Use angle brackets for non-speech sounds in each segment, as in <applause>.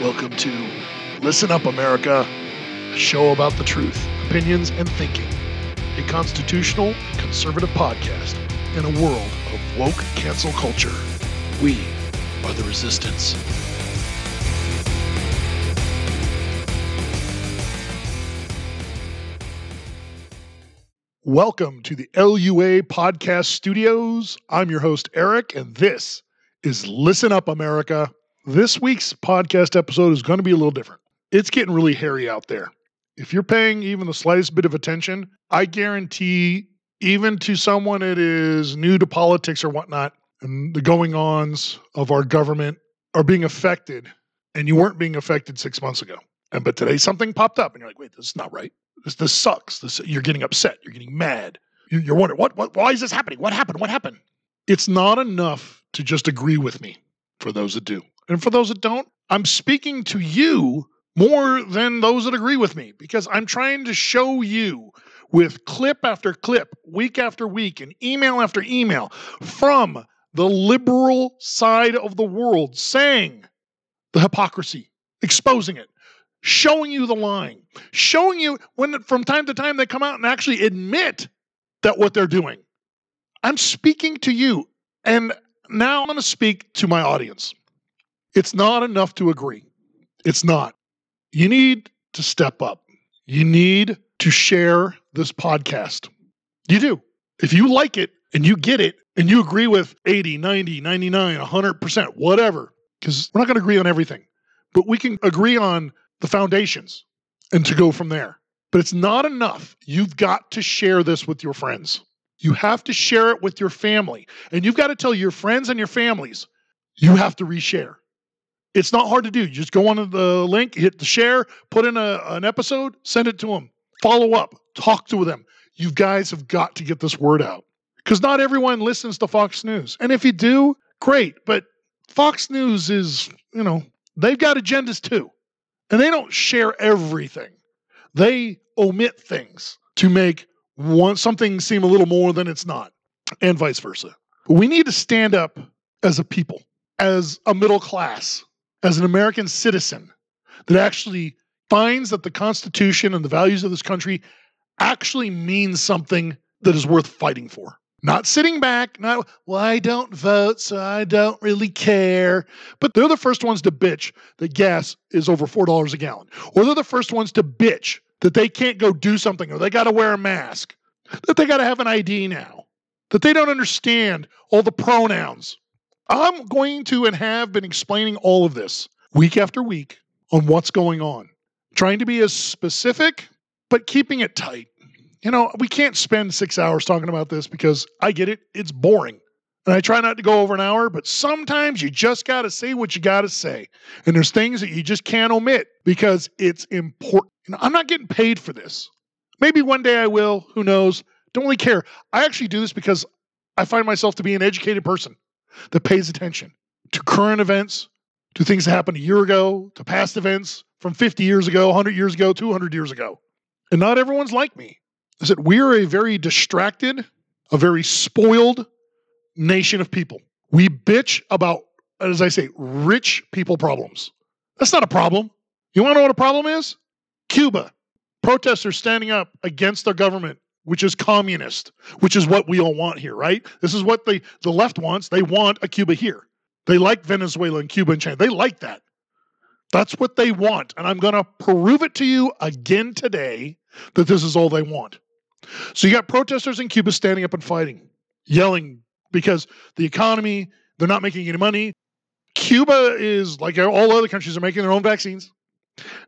Welcome to Listen Up America, a show about the truth, opinions, and thinking. A constitutional conservative podcast in a world of woke cancel culture. We are the resistance. Welcome to the LUA Podcast Studios. I'm your host, Eric, and this is Listen Up America. This week's podcast episode is going to be a little different. It's getting really hairy out there. If you're paying even the slightest bit of attention, I guarantee, even to someone that is new to politics or whatnot, and the going ons of our government are being affected, and you weren't being affected six months ago. And but today something popped up, and you're like, wait, this is not right. This, this sucks. This, you're getting upset. You're getting mad. You, you're wondering, what, what, why is this happening? What happened? What happened? It's not enough to just agree with me for those that do. And for those that don't, I'm speaking to you more than those that agree with me because I'm trying to show you with clip after clip, week after week, and email after email from the liberal side of the world saying the hypocrisy, exposing it, showing you the lying, showing you when from time to time they come out and actually admit that what they're doing. I'm speaking to you, and now I'm going to speak to my audience. It's not enough to agree. It's not. You need to step up. You need to share this podcast. You do. If you like it and you get it and you agree with 80, 90, 99, 100%, whatever, because we're not going to agree on everything, but we can agree on the foundations and to go from there. But it's not enough. You've got to share this with your friends. You have to share it with your family. And you've got to tell your friends and your families, you have to reshare. It's not hard to do. You just go on the link, hit the share, put in a, an episode, send it to them, follow up, talk to them. You guys have got to get this word out because not everyone listens to Fox News. And if you do, great. But Fox News is, you know, they've got agendas too and they don't share everything. They omit things to make one something seem a little more than it's not, and vice versa. We need to stand up as a people, as a middle class, as an American citizen that actually finds that the Constitution and the values of this country actually means something that is worth fighting for. Not sitting back, not, well, I don't vote, so I don't really care. But they're the first ones to bitch that gas is over $4 a gallon. Or they're the first ones to bitch that they can't go do something or they got to wear a mask, that they got to have an ID now, that they don't understand all the pronouns. I'm going to and have been explaining all of this week after week on what's going on, trying to be as specific, but keeping it tight you know, we can't spend six hours talking about this because I get it, it's boring. And I try not to go over an hour, but sometimes you just got to say what you got to say. And there's things that you just can't omit because it's important. I'm not getting paid for this. Maybe one day I will. Who knows? Don't really care. I actually do this because I find myself to be an educated person that pays attention to current events, to things that happened a year ago, to past events from 50 years ago, 100 years ago, 200 years ago. And not everyone's like me is that we're a very distracted, a very spoiled nation of people. We bitch about, as I say, rich people problems. That's not a problem. You want to know what a problem is? Cuba. Protesters standing up against their government, which is communist, which is what we all want here, right? This is what the, the left wants. They want a Cuba here. They like Venezuela and Cuba and China. They like that. That's what they want. And I'm going to prove it to you again today that this is all they want. So you got protesters in Cuba standing up and fighting, yelling because the economy, they're not making any money. Cuba is like all other countries are making their own vaccines.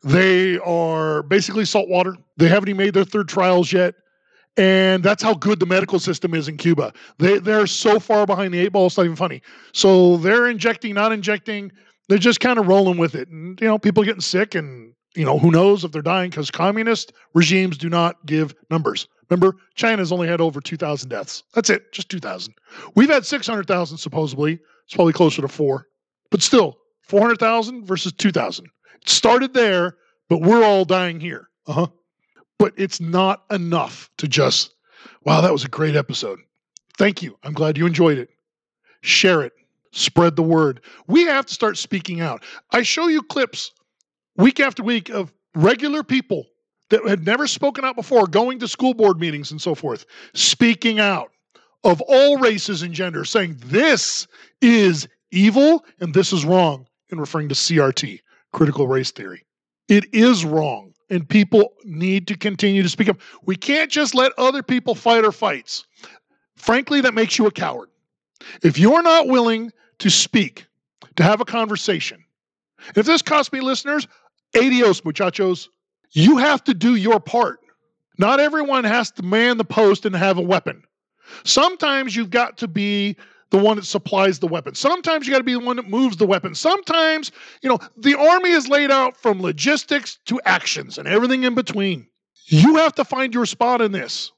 They are basically salt water. They haven't even made their third trials yet. And that's how good the medical system is in Cuba. They, they're so far behind the eight ball, it's not even funny. So they're injecting, not injecting. They're just kind of rolling with it. And, you know, people getting sick and, you know, who knows if they're dying because communist regimes do not give numbers. Remember, China's only had over 2,000 deaths. That's it, just 2,000. We've had 600,000 supposedly. It's probably closer to four. But still, 400,000 versus 2,000. It started there, but we're all dying here. Uh huh. But it's not enough to just, wow, that was a great episode. Thank you. I'm glad you enjoyed it. Share it. Spread the word. We have to start speaking out. I show you clips week after week of regular people that had never spoken out before, going to school board meetings and so forth, speaking out of all races and genders, saying this is evil and this is wrong, in referring to CRT, critical race theory. It is wrong, and people need to continue to speak up. We can't just let other people fight our fights. Frankly, that makes you a coward. If you're not willing to speak, to have a conversation, if this costs me listeners, adios, muchachos, you have to do your part. Not everyone has to man the post and have a weapon. Sometimes you've got to be the one that supplies the weapon. Sometimes you got to be the one that moves the weapon. Sometimes, you know, the army is laid out from logistics to actions and everything in between. You have to find your spot in this.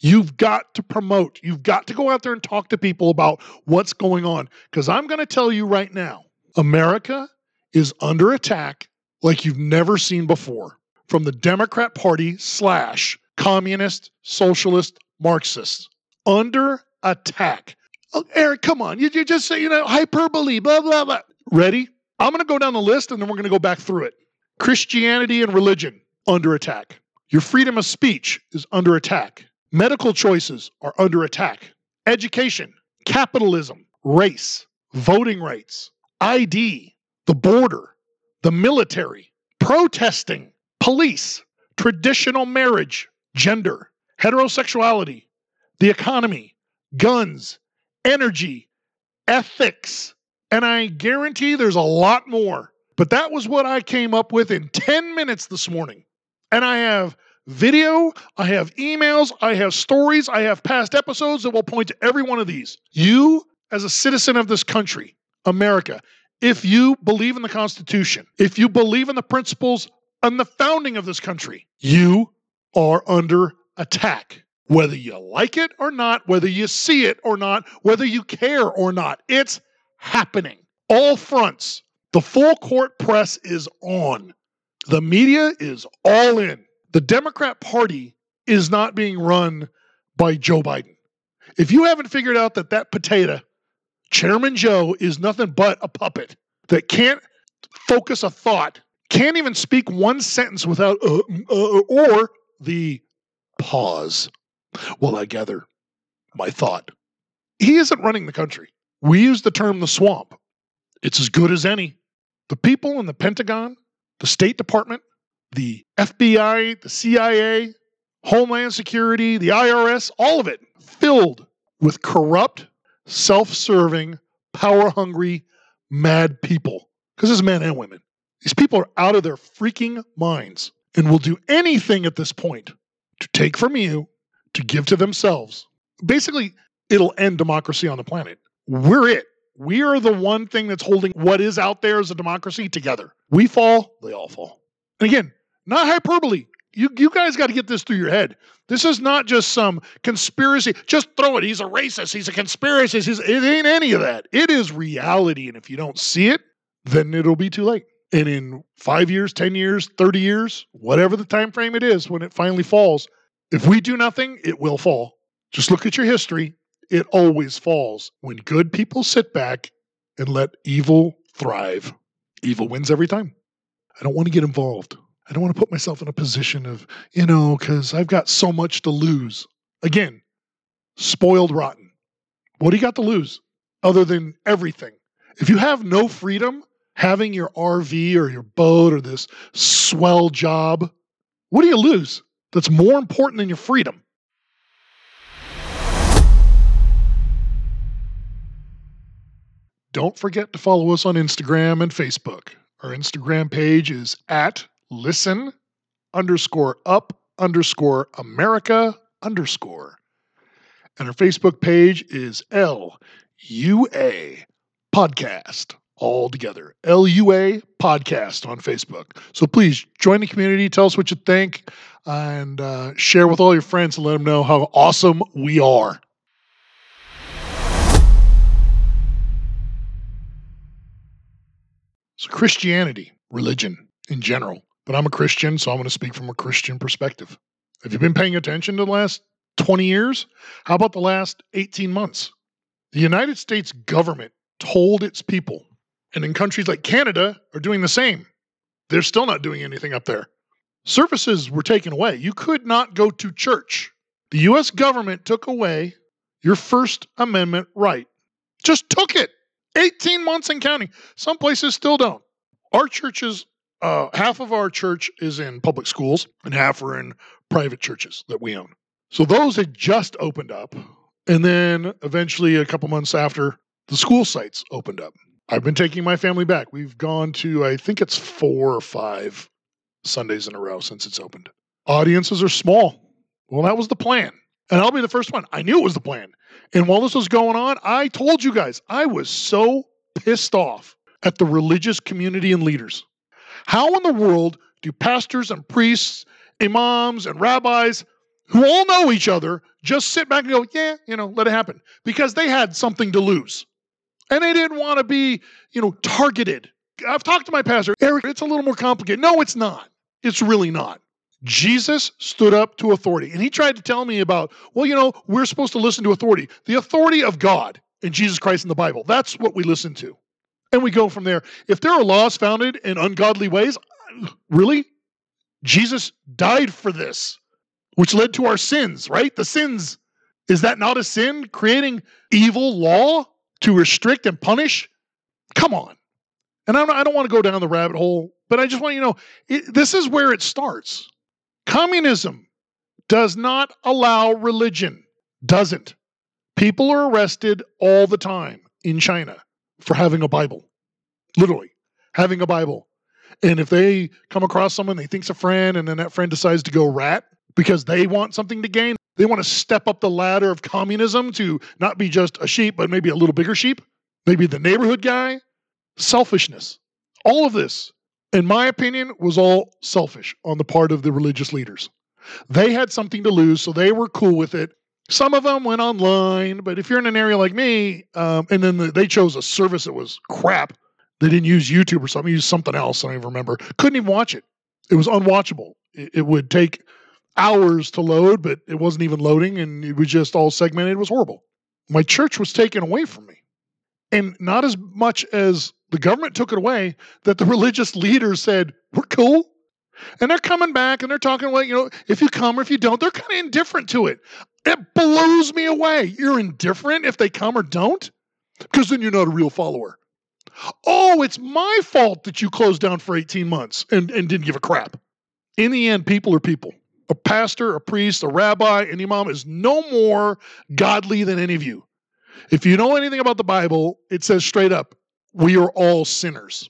You've got to promote. You've got to go out there and talk to people about what's going on. Because I'm going to tell you right now America is under attack like you've never seen before from the Democrat Party slash communist, socialist, Marxists. Under attack. Oh, Eric, come on. You, you just say, you know, hyperbole, blah, blah, blah. Ready? I'm going to go down the list and then we're going to go back through it. Christianity and religion, under attack. Your freedom of speech is under attack. Medical choices are under attack. Education, capitalism, race, voting rights, ID, the border, the military, protesting, police, traditional marriage, gender, heterosexuality, the economy, guns, energy, ethics, and I guarantee there's a lot more. But that was what I came up with in 10 minutes this morning. And I have video, I have emails, I have stories, I have past episodes that will point to every one of these. You, as a citizen of this country, America, if you believe in the Constitution, if you believe in the principles and the founding of this country, you are under attack whether you like it or not, whether you see it or not, whether you care or not. It's happening. All fronts. The full court press is on. The media is all in. The Democrat Party is not being run by Joe Biden. If you haven't figured out that that potato, Chairman Joe, is nothing but a puppet that can't focus a thought, can't even speak one sentence without uh, uh, or the pause well, I gather my thought. He isn't running the country. We use the term the swamp. It's as good as any. The people in the Pentagon, the State Department, the FBI, the CIA, Homeland Security, the IRS, all of it filled with corrupt, self serving, power hungry, mad people. Because it's men and women. These people are out of their freaking minds and will do anything at this point to take from you to give to themselves. Basically, it'll end democracy on the planet. We're it. We are the one thing that's holding what is out there as a democracy together. We fall, they all fall. And again, not hyperbole. You, you guys got to get this through your head. This is not just some conspiracy. Just throw it. He's a racist. He's a conspiracist. He's, it ain't any of that. It is reality. And if you don't see it, then it'll be too late. And in five years, 10 years, 30 years, whatever the time frame it is when it finally falls, if we do nothing, it will fall. Just look at your history. It always falls when good people sit back and let evil thrive. Evil wins every time. I don't want to get involved. I don't want to put myself in a position of, you know, because I've got so much to lose. Again, spoiled rotten. What do you got to lose other than everything? If you have no freedom, having your RV or your boat or this swell job, what do you lose? that's more important than your freedom. Don't forget to follow us on Instagram and Facebook. Our Instagram page is at listen underscore up underscore America underscore. And our Facebook page is L U A podcast all together. LUA podcast on Facebook. So please join the community. Tell us what you think and uh, share with all your friends and let them know how awesome we are. So, Christianity, religion in general, but I'm a Christian, so I'm going to speak from a Christian perspective. Have you been paying attention to the last 20 years? How about the last 18 months? The United States government told its people. And in countries like Canada are doing the same. They're still not doing anything up there. Services were taken away. You could not go to church. The US government took away your First Amendment right. Just took it. 18 months and counting. Some places still don't. Our churches, uh, half of our church is in public schools and half are in private churches that we own. So those had just opened up. And then eventually, a couple months after, the school sites opened up. I've been taking my family back. We've gone to, I think it's four or five Sundays in a row since it's opened. Audiences are small. Well, that was the plan. And I'll be the first one. I knew it was the plan. And while this was going on, I told you guys, I was so pissed off at the religious community and leaders. How in the world do pastors and priests, imams and rabbis who all know each other just sit back and go, yeah, you know, let it happen? Because they had something to lose. And they didn't want to be, you know, targeted. I've talked to my pastor, Eric, it's a little more complicated. No, it's not. It's really not. Jesus stood up to authority and he tried to tell me about, well, you know, we're supposed to listen to authority, the authority of God and Jesus Christ in the Bible. That's what we listen to. And we go from there. If there are laws founded in ungodly ways, really? Jesus died for this, which led to our sins, right? The sins. Is that not a sin? Creating evil law to restrict and punish? Come on. And I don't, I don't want to go down the rabbit hole, but I just want you to know it, this is where it starts. Communism does not allow religion, doesn't. People are arrested all the time in China for having a Bible, literally, having a Bible. And if they come across someone they think's a friend, and then that friend decides to go rat because they want something to gain, they want to step up the ladder of communism to not be just a sheep, but maybe a little bigger sheep, maybe the neighborhood guy. Selfishness. All of this in my opinion, was all selfish on the part of the religious leaders. They had something to lose, so they were cool with it. Some of them went online, but if you're in an area like me, um, and then the, they chose a service that was crap, they didn't use YouTube or something, used something else. I don't even remember. Couldn't even watch it. It was unwatchable. It, it would take hours to load, but it wasn't even loading, and it was just all segmented. It was horrible. My church was taken away from me, and not as much as the government took it away that the <laughs> religious leaders said, We're cool. And they're coming back and they're talking like, you know, if you come or if you don't, they're kind of indifferent to it. It blows me away. You're indifferent if they come or don't? Because then you're not a real follower. Oh, it's my fault that you closed down for 18 months and, and didn't give a crap. In the end, people are people. A pastor, a priest, a rabbi, an imam is no more godly than any of you. If you know anything about the Bible, it says straight up we are all sinners.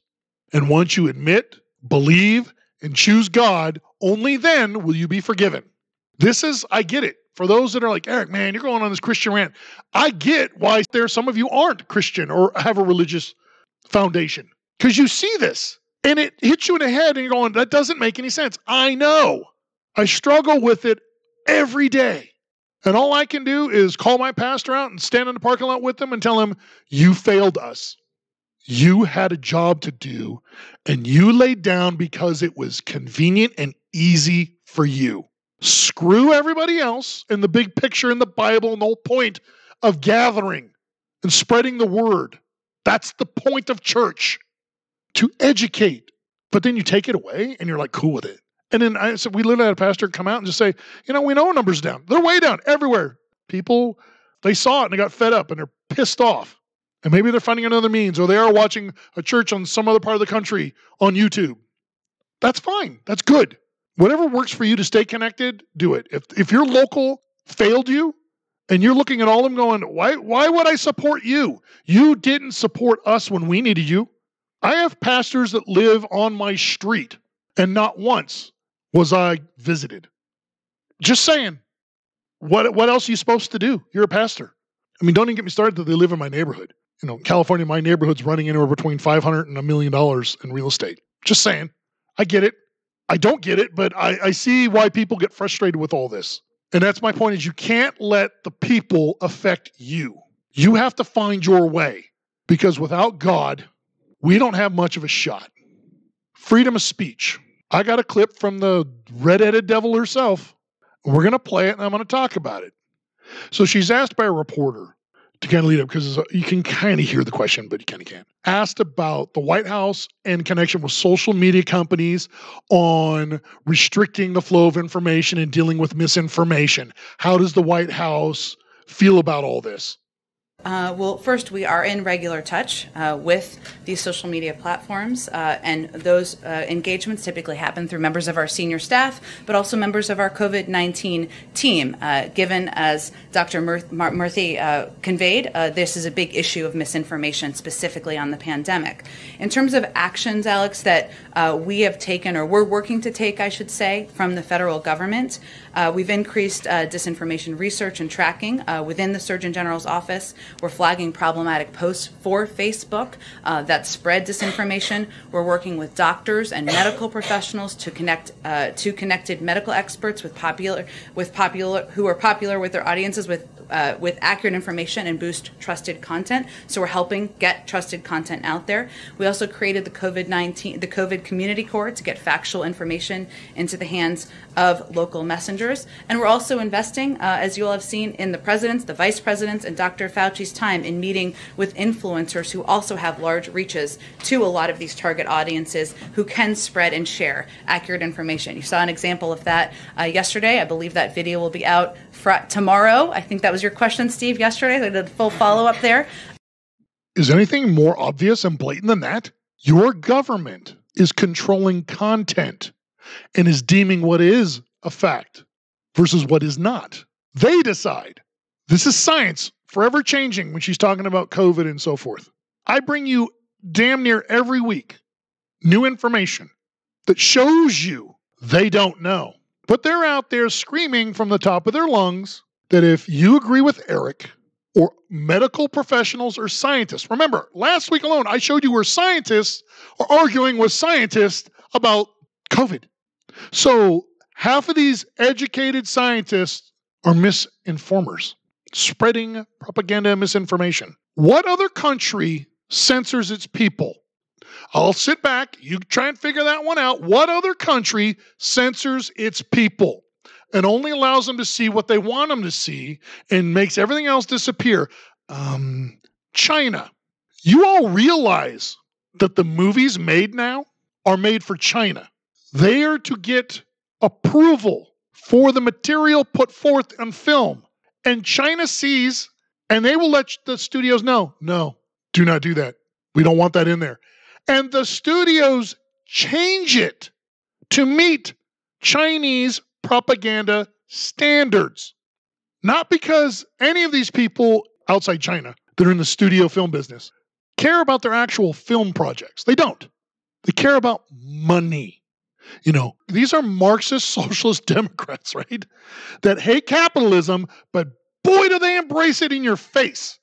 And once you admit, believe, and choose God, only then will you be forgiven. This is, I get it. For those that are like, Eric, man, you're going on this Christian rant. I get why there some of you aren't Christian or have a religious foundation because you see this and it hits you in the head and you're going, that doesn't make any sense. I know. I struggle with it every day. And all I can do is call my pastor out and stand in the parking lot with him and tell him, You failed us. You had a job to do and you laid down because it was convenient and easy for you. Screw everybody else and the big picture in the Bible and the whole point of gathering and spreading the word. That's the point of church to educate. But then you take it away and you're like cool with it. And then I said, we literally had a pastor come out and just say, you know, we know numbers down. They're way down everywhere. People, they saw it and they got fed up and they're pissed off. And maybe they're finding another means, or they are watching a church on some other part of the country on YouTube. That's fine. That's good. Whatever works for you to stay connected, do it. If if your local failed you and you're looking at all of them going, why why would I support you? You didn't support us when we needed you. I have pastors that live on my street, and not once was I visited. Just saying. What what else are you supposed to do? You're a pastor. I mean, don't even get me started that they live in my neighborhood you know, California, my neighborhood's running anywhere between 500 and a million dollars in real estate. Just saying. I get it. I don't get it, but I, I see why people get frustrated with all this. And that's my point is you can't let the people affect you. You have to find your way because without God, we don't have much of a shot. Freedom of speech. I got a clip from the red-headed devil herself. We're going to play it and I'm going to talk about it. So she's asked by a reporter, to kind of lead up because you can kind of hear the question, but you kind of can't. Asked about the White House in connection with social media companies on restricting the flow of information and dealing with misinformation. How does the White House feel about all this? Uh, well, first, we are in regular touch uh, with these social media platforms, uh, and those uh, engagements typically happen through members of our senior staff, but also members of our COVID 19 team. Uh, given, as Dr. Murthy uh, conveyed, this is a big issue of misinformation, specifically on the pandemic. In terms of actions, Alex, that we have taken, or we're working to take, I should say, from the federal government, we've increased disinformation research and tracking within the Surgeon General's office. We're flagging problematic posts for Facebook uh, that spread disinformation. We're working with doctors and medical professionals to connect uh, to connected medical experts with popular with popular who are popular with their audiences with uh, with accurate information and boost trusted content. So we're helping get trusted content out there. We also created the COVID nineteen the COVID Community Corps to get factual information into the hands of local messengers, and we're also investing, uh, as you all have seen, in the presidents, the vice presidents, and Dr. Fauci's time in meeting with influencers who also have large reaches to a lot of these target audiences who can spread and share accurate information. You saw an example of that uh, yesterday. I believe that video will be out fr- tomorrow. I think that was your question, Steve, yesterday. I did a full follow up there. Is anything more obvious and blatant than that? Your government is controlling content and is deeming what is a fact versus what is not. They decide. This is science, forever changing when she's talking about COVID and so forth. I bring you damn near every week new information that shows you they don't know. But they're out there screaming from the top of their lungs that if you agree with Eric or medical professionals or scientists, remember, last week alone, I showed you where scientists are arguing with scientists about COVID. So half of these educated scientists are misinformers, spreading propaganda and misinformation. What other country censors its people? I'll sit back. You try and figure that one out. What other country censors its people and only allows them to see what they want them to see and makes everything else disappear? Um, China. You all realize that the movies made now are made for China. They are to get approval for the material put forth on film. And China sees, and they will let the studios know no, do not do that. We don't want that in there and the studios change it to meet Chinese propaganda standards. Not because any of these people outside China that are in the studio film business care about their actual film projects. They don't. They care about money. You know, these are Marxist <laughs> socialist Democrats, right? That hate capitalism, but boy, do they embrace it in your face.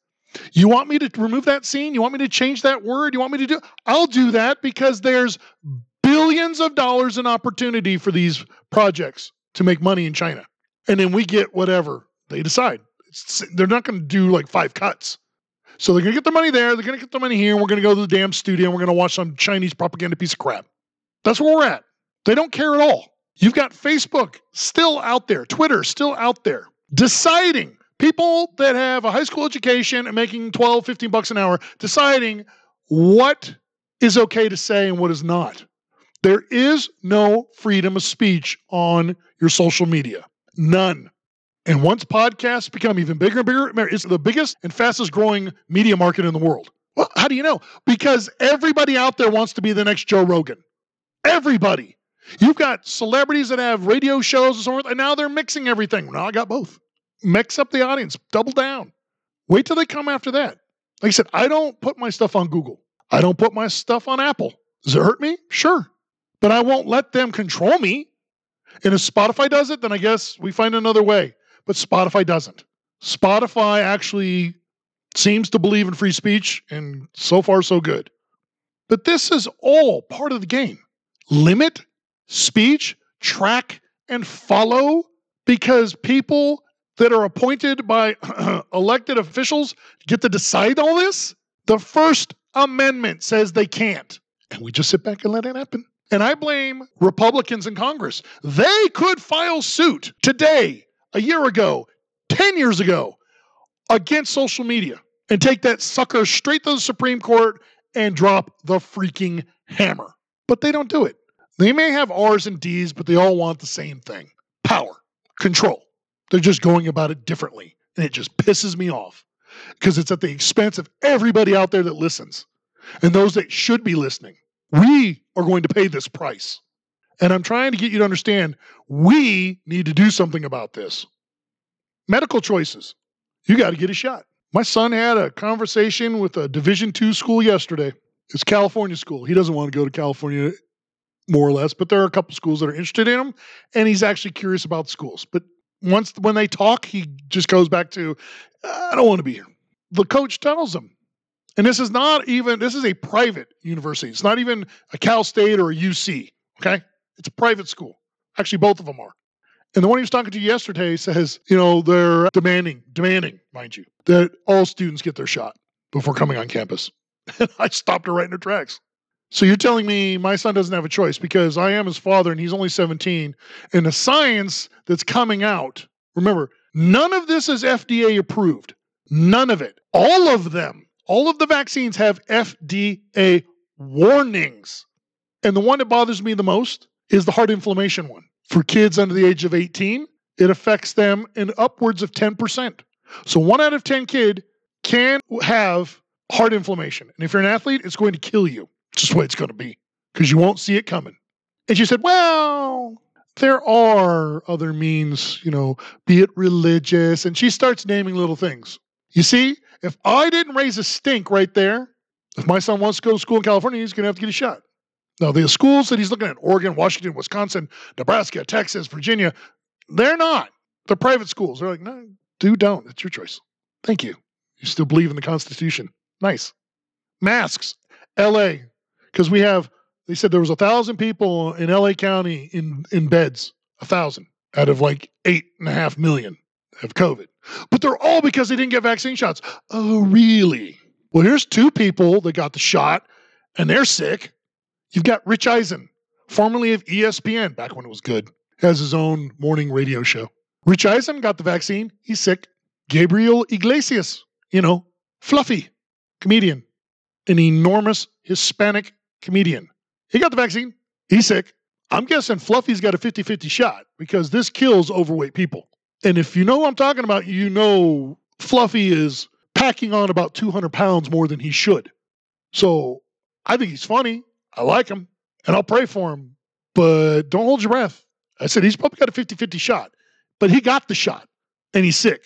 You want me to remove that scene? You want me to change that word? You want me to do? I'll do that because there's billions of dollars in opportunity for these projects to make money in China. And then we get whatever they decide. They're not going to do like five cuts. So they're going to get the money there. They're going to get the money here. And we're going to go to the damn studio and we're going to watch some Chinese propaganda piece of crap. That's where we're at. They don't care at all. You've got Facebook still out there, Twitter still out there, deciding people that have a high school education and making 12, 15 bucks an hour deciding what is okay to say and what is not. There is no freedom of speech on your social media. None. And once podcasts become even bigger and bigger, it's the biggest and fastest growing media market in the world. Well, how do you know? Because everybody out there wants to be the next Joe Rogan. Everybody. You've got celebrities that have radio shows and so forth, and now they're mixing everything. Now I got both mix up the audience, double down. Wait till they come after that. Like I said, I don't put my stuff on Google. I don't put my stuff on Apple. Does it hurt me? Sure. But I won't let them control me. And if Spotify does it, then I guess we find another way. But Spotify doesn't. Spotify actually seems to believe in free speech, and so far, so good. But this is all part of the game. Limit speech, track, and follow because people that are appointed by <clears throat> elected officials get to decide all this? The First Amendment says they can't. And we just sit back and let it happen. And I blame Republicans in Congress. They could file suit today, a year ago, 10 years ago, against social media. and take that sucker straight to the Supreme Court and drop the freaking hammer. But they don't do it. They may have R's and D's, but they all want the same thing power, control. They're just going about it differently. And it just pisses me off because it's at the expense of everybody out there that listens and those that should be listening. We are going to pay this price. And I'm trying to get you to understand we need to do something about this. Medical choices. You got to get a shot. My son had a conversation with a Division two school yesterday. It's California school. He doesn't want to go to California more or less, but there are a couple schools that are interested in him, and he's actually curious about schools. But once when they talk, he just goes back to, I don't want to be here. The coach tells him, and this is not even this is a private university. It's not even a Cal State or a UC. Okay, it's a private school. Actually, both of them are. And the one he was talking to yesterday says, you know, they're demanding, demanding, mind you, that all students get their shot before coming on campus. <laughs> I stopped her right in her tracks. So you're telling me my son doesn't have a choice because I am his father and he's only 17. And the science that's coming out, remember, none of this is FDA approved. None of it. All of them, all of the vaccines have FDA warnings. And the one that bothers me the most is the heart inflammation one. For kids under the age of 18, it affects them in upwards of 10%. So one out of 10 kid can have heart inflammation. And if you're an athlete, it's going to kill you. Just the way it's going to be because you won't see it coming. And she said, Well, there are other means, you know, be it religious. And she starts naming little things. You see, if I didn't raise a stink right there, if my son wants to go to school in California, he's going to have to get a shot. Now, the schools that he's looking at, Oregon, Washington, Wisconsin, Nebraska, Texas, Virginia, they're not. They're private schools. They're like, no, do, don't. It's your choice. Thank you. You still believe in the Constitution. Nice. Masks, LA, because we have, they said there was a thousand people in LA County in, in beds, a thousand out of like eight and a half million have COVID. But they're all because they didn't get vaccine shots. Oh, really? Well, here's two people that got the shot and they're sick. You've got Rich Eisen, formerly of ESPN, back when it was good, has his own morning radio show. Rich Eisen got the vaccine. He's sick. Gabriel Iglesias, you know, fluffy comedian, an enormous Hispanic comedian. He got the vaccine. He's sick. I'm guessing Fluffy's got a 50 50 shot because this kills overweight people. And if you know what I'm talking about, you know Fluffy is packing on about 200 pounds more than he should. So I think he's funny. I like him and I'll pray for him, but don't hold your breath. I said he's probably got a 50 50 shot, but he got the shot and he's sick.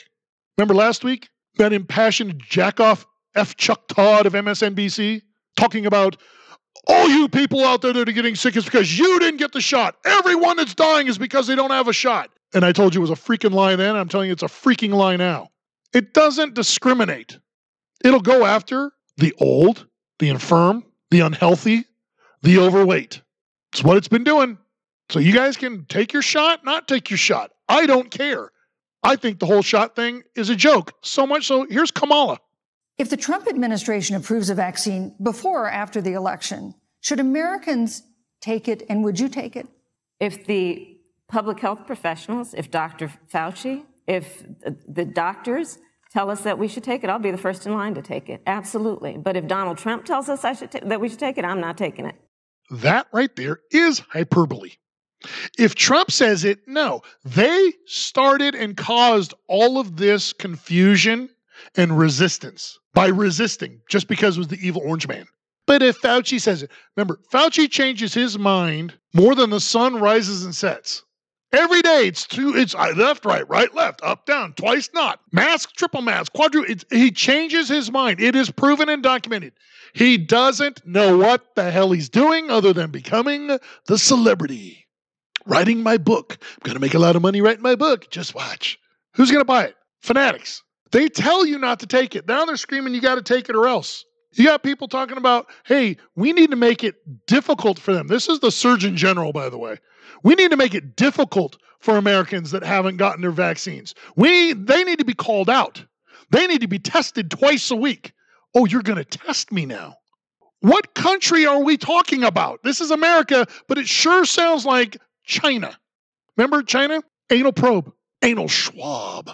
Remember last week? That impassioned jackoff F. Chuck Todd of MSNBC talking about all you people out there that are getting sick is because you didn't get the shot. Everyone that's dying is because they don't have a shot. And I told you it was a freaking lie then. I'm telling you it's a freaking lie now. It doesn't discriminate. It'll go after the old, the infirm, the unhealthy, the overweight. It's what it's been doing. So you guys can take your shot, not take your shot. I don't care. I think the whole shot thing is a joke. So much so, here's Kamala. If the Trump administration approves a vaccine before or after the election, should Americans take it and would you take it? If the public health professionals, if Dr. Fauci, if the doctors tell us that we should take it, I'll be the first in line to take it. Absolutely. But if Donald Trump tells us I should that we should take it, I'm not taking it. That right there is hyperbole. If Trump says it, no. They started and caused all of this confusion and resistance by resisting just because it was the evil orange man. But if Fauci says it, remember, Fauci changes his mind more than the sun rises and sets. Every day it's two, it's uh, left, right, right, left, up, down, twice not. Mask, triple mask, quadruple. He changes his mind. It is proven and documented. He doesn't know what the hell he's doing other than becoming the celebrity. Writing my book. I'm going to make a lot of money writing my book. Just watch. Who's going to buy it? Fanatics. They tell you not to take it. Now they're screaming, you got to take it or else. You got people talking about, hey, we need to make it difficult for them. This is the Surgeon General, by the way. We need to make it difficult for Americans that haven't gotten their vaccines. We they need to be called out. They need to be tested twice a week. Oh, you're going to test me now. What country are we talking about? This is America, but it sure sounds like China. Remember China? Anal probe, anal swab.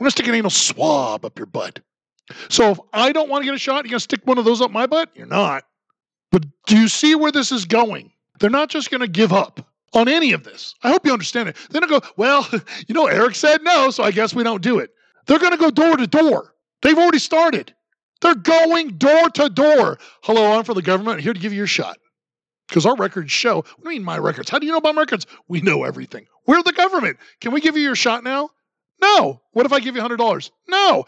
We're going to stick an anal swab up your butt. So if I don't want to get a shot, you're going to stick one of those up my butt? You're not. But do you see where this is going? They're not just going to give up on any of this. I hope you understand it. They're going to go, well, <laughs> you know, Eric said no, so I guess we don't do it. They're going to go door to door. They've already started. They're going door to door. Hello, I'm from the government. here to give you your shot. Because our records show. What do you mean my records? How do you know about my records? We know everything. We're the government. Can we give you your shot now? No. What if I give you $100? No.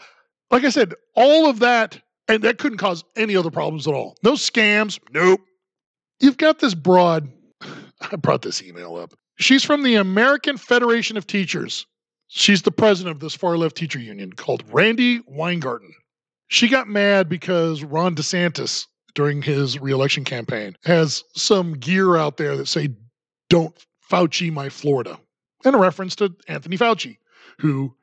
Like I said, all of that, and that couldn't cause any other problems at all. No scams. Nope. You've got this broad, <sighs> I brought this email up. She's from the American Federation of Teachers. She's the president of this far left teacher union called Randi Weingarten. She got mad because Ron DeSantis, during his reelection campaign, has some gear out there that say, don't Fauci my Florida, a reference to Anthony Fauci, who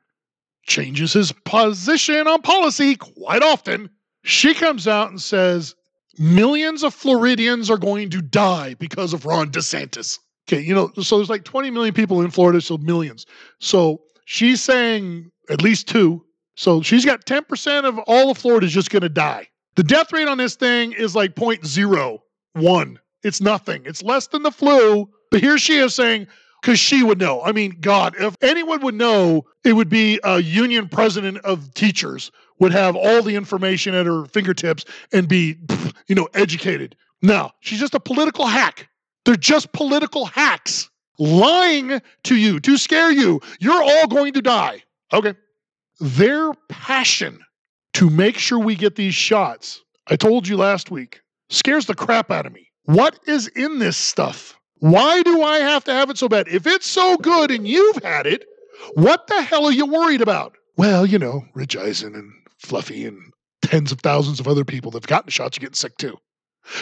changes his position on policy quite often. She comes out and says, millions of Floridians are going to die because of Ron DeSantis. Okay, you know, so there's like 20 million people in Florida, so millions. So she's saying at least two. So she's got 10% of all of Florida is just going to die. The death rate on this thing is like 0.01. It's nothing. It's less than the flu. But here she is saying, because she would know. I mean, God, if anyone would know, it would be a union president of teachers would have all the information at her fingertips and be, <laughs> you know, educated. No, she's just a political hack. They're just political hacks lying to you to scare you. You're all going to die. Okay. Their passion to make sure we get these shots, I told you last week, scares the crap out of me. What is in this stuff? Why do I have to have it so bad? If it's so good and you've had it, what the hell are you worried about? Well, you know, Rich Eisen and Fluffy and tens of thousands of other people that have gotten shots are getting sick too.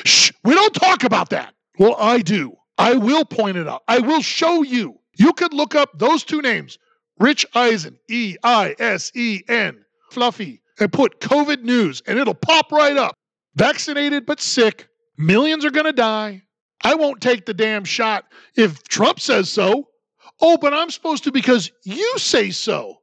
Shh, we don't talk about that. Well, I do. I will point it out. I will show you. You could look up those two names, Rich Eisen, E I S E N, Fluffy, and put COVID news, and it'll pop right up. Vaccinated but sick. Millions are going to die. I won't take the damn shot if Trump says so. Oh, but I'm supposed to because you say so.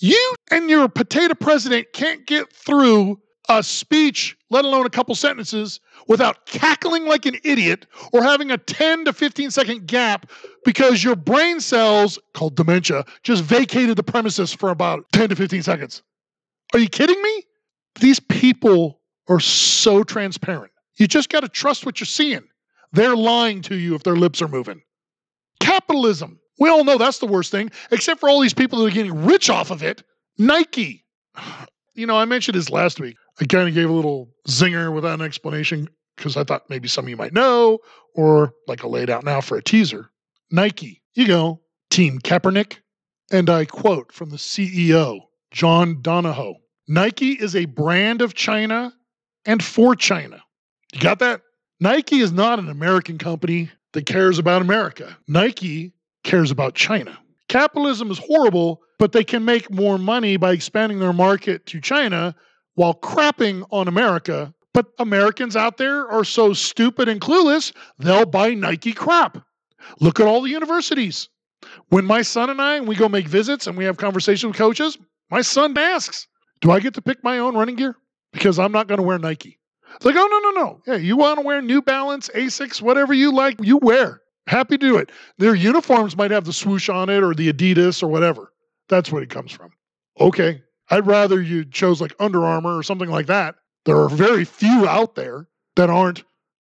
You and your potato president can't get through a speech, let alone a couple sentences, without cackling like an idiot or having a 10 to 15 second gap because your brain cells, called dementia, just vacated the premises for about 10 to 15 seconds. Are you kidding me? These people are so transparent. You just got to trust what you're seeing. They're lying to you if their lips are moving. Capitalism. We all know that's the worst thing, except for all these people that are getting rich off of it. Nike. <sighs> You know, I mentioned this last week. I kind of gave a little zinger without an explanation because I thought maybe some of you might know, or like I laid out now for a teaser. Nike, you go, Team Kaepernick. And I quote from the CEO, John Donahoe Nike is a brand of China and for China. You got that? Nike is not an American company that cares about America. Nike cares about China. Capitalism is horrible, but they can make more money by expanding their market to China while crapping on America. But Americans out there are so stupid and clueless, they'll buy Nike crap. Look at all the universities. When my son and I, we go make visits and we have conversations with coaches, my son asks, Do I get to pick my own running gear? Because I'm not going to wear Nike. It's like, oh, no, no, no. Yeah, you want to wear New Balance, Asics, whatever you like, you wear. Happy to do it. Their uniforms might have the swoosh on it or the Adidas or whatever. That's where it comes from. Okay, I'd rather you chose like Under Armour or something like that. There are very few out there that aren't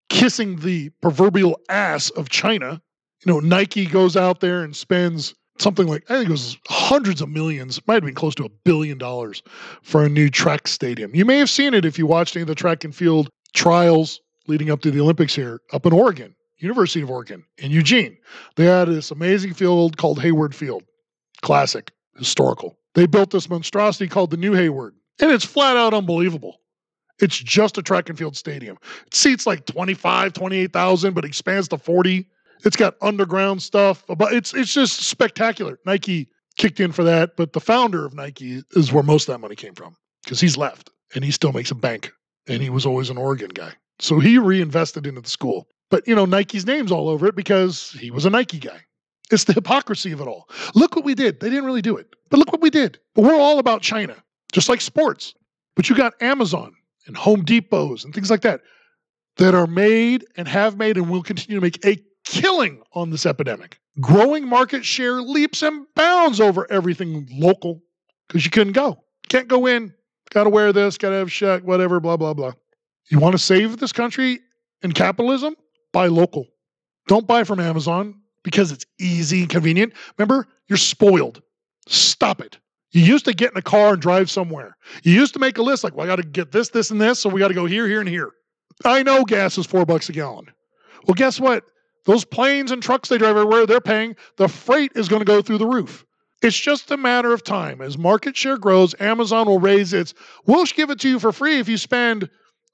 kissing the proverbial ass of China. You know, Nike goes out there and spends something like, I think it was hundreds of millions, might have been close to a billion dollars for a new track stadium. You may have seen it if you watched any of the track and field trials leading up to the Olympics here up in Oregon, University of Oregon in Eugene. They had this amazing field called Hayward Field, classic, historical. They built this monstrosity called the New Hayward, and it's flat out unbelievable. It's just a track and field stadium. It seats like 25, 28,000, but expands to 40. It's got underground stuff, but it's it's just spectacular. Nike kicked in for that, but the founder of Nike is where most of that money came from because he's left and he still makes a bank and he was always an Oregon guy. So he reinvested into the school. But you know, Nike's name's all over it because he was a Nike guy. It's the hypocrisy of it all. Look what we did. They didn't really do it, but look what we did. But we're all about China, just like sports. But you got Amazon and Home Depots and things like that that are made and have made and will continue to make a killing on this epidemic. Growing market share leaps and bounds over everything local because you couldn't go. Can't go in. Got to wear this, got to have shut, whatever, blah, blah, blah. You want to save this country and capitalism? Buy local. Don't buy from Amazon because it's easy and convenient. Remember, you're spoiled. Stop it. You used to get in a car and drive somewhere. You used to make a list like, well, I got to get this, this, and this, so we got to go here, here, and here. I know gas is four bucks a gallon. Well, guess what? Those planes and trucks they drive everywhere, they're paying. The freight is going to go through the roof. It's just a matter of time. As market share grows, Amazon will raise its, we'll give it to you for free if you spend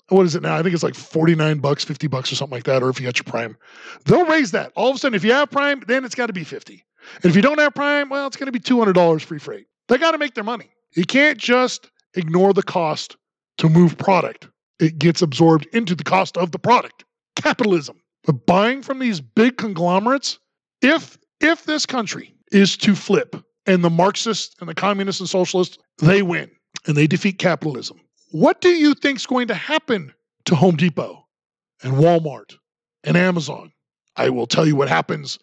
what is it now? I think it's like 49 bucks, 50 bucks or something like that, or if you got your Prime. They'll raise that. All of a sudden, if you have Prime, then it's got to be 50. And if you don't have Prime, well, it's going to be $200 free freight. They got to make their money. You can't just ignore the cost to move product. It gets absorbed into the cost of the product. Capitalism. But buying from these big conglomerates, if if this country is to flip and the Marxists and the communists and socialists, they win and they defeat capitalism what do you think is going to happen to Home Depot and Walmart and Amazon? I will tell you what happens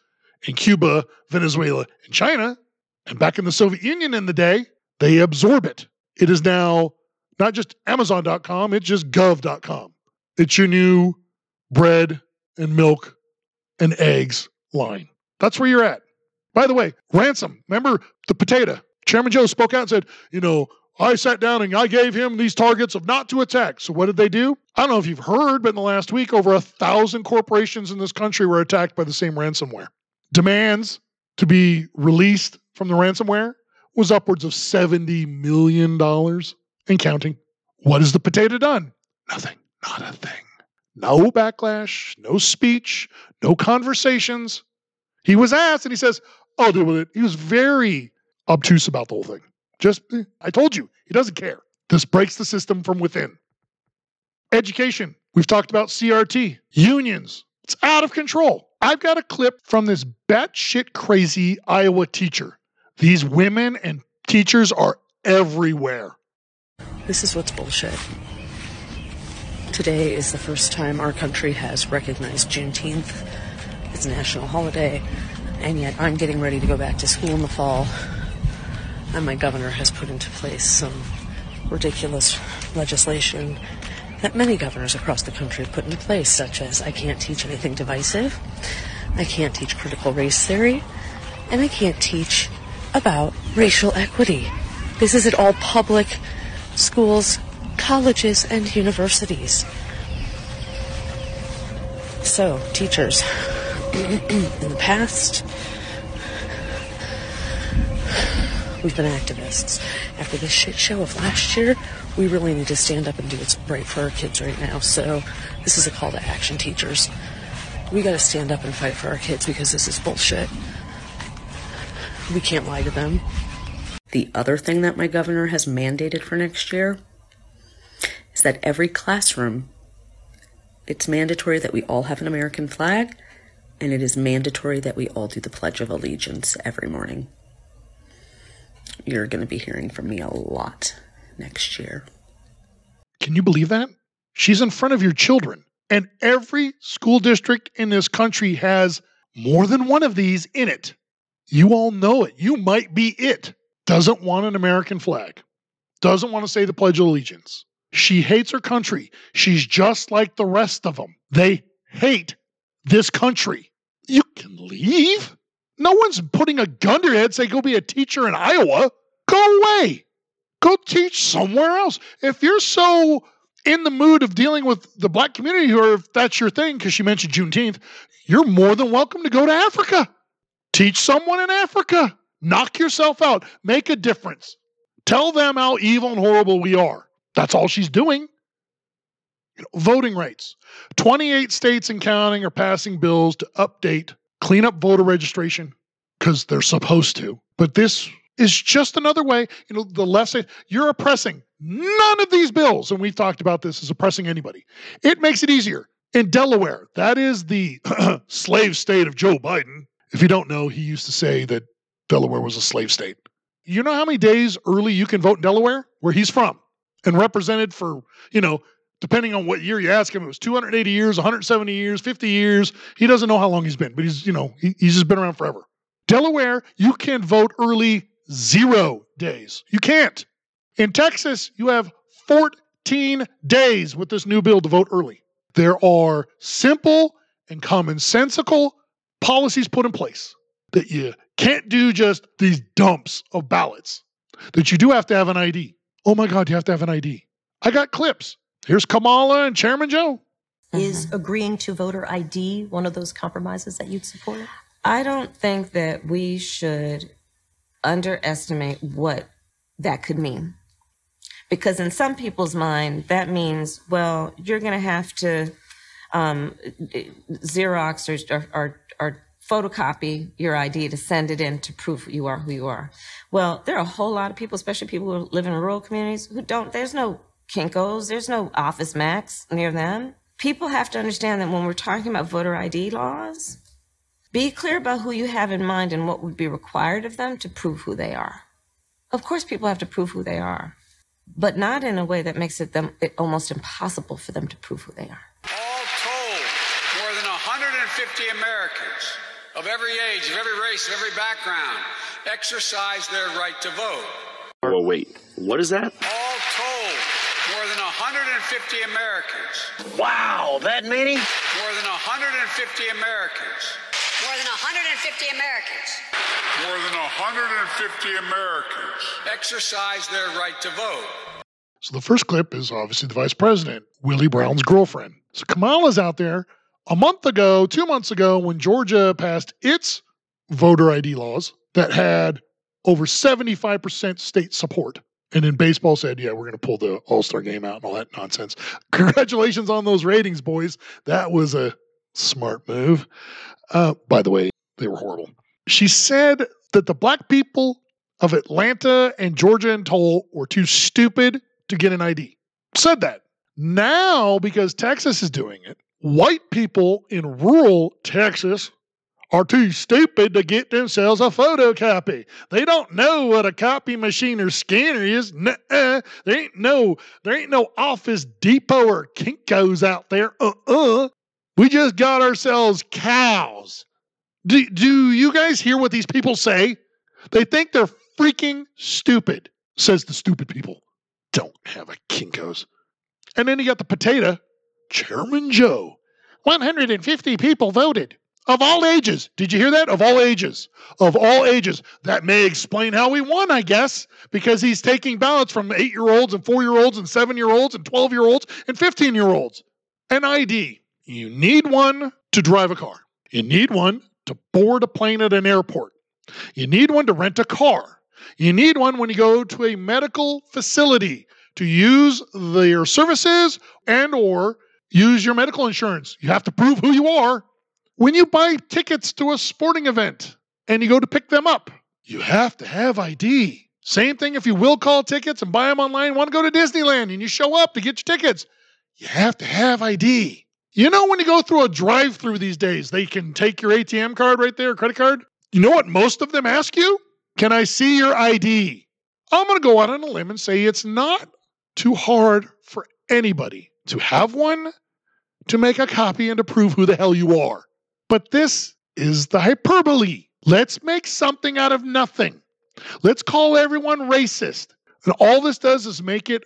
in Cuba, Venezuela, and China. And back in the Soviet Union in the day, they absorb it. It is now not just Amazon.com, it's just gov.com. It's your new bread and milk and eggs line. That's where you're at. By the way, ransom. Remember the potato? Chairman Joe spoke out and said, you know, I sat down and I gave him these targets of not to attack. So what did they do? I don't know if you've heard, but in the last week, over a thousand corporations in this country were attacked by the same ransomware. Demands to be released from the ransomware was upwards of $70 million and counting. What has the potato done? Nothing. Not a thing. No backlash, no speech, no conversations. He was asked and he says, I'll deal with it. He was very obtuse about the whole thing. Just, I told you, he doesn't care. This breaks the system from within. Education. We've talked about CRT. Unions. It's out of control. I've got a clip from this batshit crazy Iowa teacher. These women and teachers are everywhere. This is what's bullshit. Today is the first time our country has recognized Juneteenth as a national holiday, and yet I'm getting ready to go back to school in the fall and my governor has put into place some ridiculous legislation that many governors across the country have put into place, such as I can't teach anything divisive, I can't teach critical race theory, and I can't teach about racial equity. This is at all public schools, colleges, and universities. So, teachers, <clears throat> in the past, We've been activists. After this shit show of last year, we really need to stand up and do what's right for our kids right now. So this is a call to action, teachers. We got to stand up and fight for our kids because this is bullshit. We can't lie to them. The other thing that my governor has mandated for next year is that every classroom, it's mandatory that we all have an American flag, and it is mandatory that we all do the Pledge of Allegiance every morning you're going to be hearing from me a lot next year. Can you believe that? She's in front of your children. And every school district in this country has more than one of these in it. You all know it. You might be it. Doesn't want an American flag. Doesn't want to say the Pledge of Allegiance. She hates her country. She's just like the rest of them. They hate this country. You can leave. No one's putting a gun to your head, say, go be a teacher in Iowa. Go away. Go teach somewhere else. If you're so in the mood of dealing with the black community, or if that's your thing, because she mentioned Juneteenth, you're more than welcome to go to Africa. Teach someone in Africa. Knock yourself out. Make a difference. Tell them how evil and horrible we are. That's all she's doing. You know, voting rights. 28 states and counting are passing bills to update clean up voter registration because they're supposed to. But this is just another way, you know, the say you're oppressing. None of these bills, and we've talked about this, is oppressing anybody. It makes it easier. In Delaware, that is the <clears throat> slave state of Joe Biden. If you don't know, he used to say that Delaware was a slave state. You know how many days early you can vote in Delaware, where he's from? And represented for, you know, depending on what year you ask him, it was 280 years, 170 years, 50 years. He doesn't know how long he's been, but he's, you know, he, he's just been around forever. Delaware, you can't vote early zero days. You can't. In Texas, you have 14 days with this new bill to vote early. There are simple and commonsensical policies put in place that you can't do just these dumps of ballots, that you do have to have an ID. Oh my God, you have to have an ID. I got clips. Here's Kamala and Chairman Joe. Is agreeing to voter ID one of those compromises that you'd support? I don't think that we should underestimate what that could mean. Because in some people's mind, that means, well, you're going to have to um, Xerox or, or, or photocopy your ID to send it in to prove you are who you are. Well, there are a whole lot of people, especially people who live in rural communities, who don't, there's no Kinkos, there's no Office Max near them. People have to understand that when we're talking about voter ID laws, be clear about who you have in mind and what would be required of them to prove who they are. Of course, people have to prove who they are, but not in a way that makes it them it almost impossible for them to prove who they are. All told, more than 150 Americans of every age, of every race, of every background exercise their right to vote. Well, wait, what is that? All told, more than 150 Americans. Wow, that many? More than 150 Americans. More than 150 Americans. More than 150 Americans exercise their right to vote. So the first clip is obviously the vice president, Willie Brown's girlfriend. So Kamala's out there a month ago, two months ago, when Georgia passed its voter ID laws that had over 75% state support. And then baseball said, yeah, we're going to pull the All Star game out and all that nonsense. <laughs> Congratulations on those ratings, boys. That was a smart move. Uh, by the way, they were horrible. She said that the black people of Atlanta and Georgia and Toll were too stupid to get an ID. Said that. Now, because Texas is doing it, white people in rural Texas are too stupid to get themselves a photocopy. They don't know what a copy machine or scanner is. Nuh-uh. There ain't no there ain't no Office Depot or Kinkos out there. Uh-uh. We just got ourselves cows. Do, do you guys hear what these people say? They think they're freaking stupid, says the stupid people. Don't have a Kinkos. And then you got the potato, Chairman Joe. 150 people voted of all ages. Did you hear that? Of all ages. Of all ages. That may explain how he won, I guess, because he's taking ballots from eight year olds and four year olds and seven year olds and 12 year olds and 15 year olds. An ID. You need one to drive a car, you need one to board a plane at an airport, you need one to rent a car, you need one when you go to a medical facility to use their services and or use your medical insurance. You have to prove who you are. When you buy tickets to a sporting event and you go to pick them up, you have to have ID. Same thing if you will call tickets and buy them online, want to go to Disneyland and you show up to get your tickets, you have to have ID. You know, when you go through a drive through these days, they can take your ATM card right there, credit card. You know what most of them ask you? Can I see your ID? I'm going to go out on a limb and say it's not too hard for anybody to have one, to make a copy, and to prove who the hell you are. But this is the hyperbole. Let's make something out of nothing. Let's call everyone racist. And all this does is make it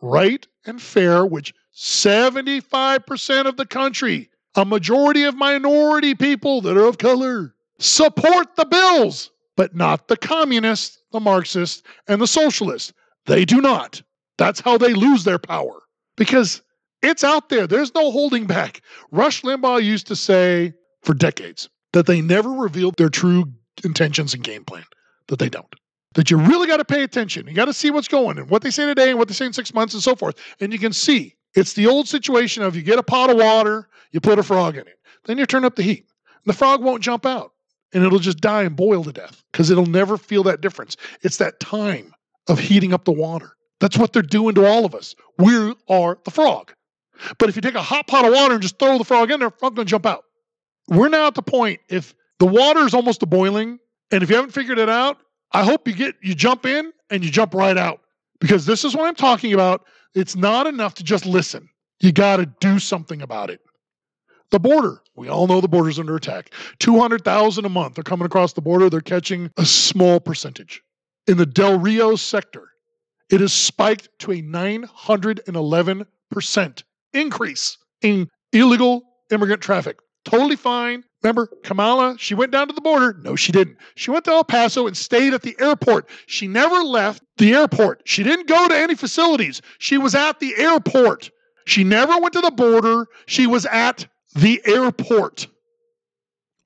right and fair, which 75% of the country, a majority of minority people that are of color, support the bills, but not the communists, the Marxists, and the socialists. They do not. That's how they lose their power because it's out there. There's no holding back. Rush Limbaugh used to say for decades that they never revealed their true intentions and game plan, that they don't. That you really got to pay attention. You got to see what's going and what they say today and what they say in six months and so forth. And you can see it's the old situation of you get a pot of water, you put a frog in it, then you turn up the heat. And the frog won't jump out and it'll just die and boil to death because it'll never feel that difference. It's that time of heating up the water. That's what they're doing to all of us. We are the frog. But if you take a hot pot of water and just throw the frog in there, frog's gonna jump out. We're now at the point if the water is almost to boiling, and if you haven't figured it out, I hope you get you jump in and you jump right out Because this is what I'm talking about. It's not enough to just listen. You got to do something about it. The border. We all know the border's under attack. 200,000 a month are coming across the border. They're catching a small percentage. In the Del Rio sector, it has spiked to a 911% increase in illegal immigrant traffic. Totally fine. Remember, Kamala, she went down to the border. No, she didn't. She went to El Paso and stayed at the airport. She never left the airport. She didn't go to any facilities. She was at the airport. She never went to the border. She was at the airport.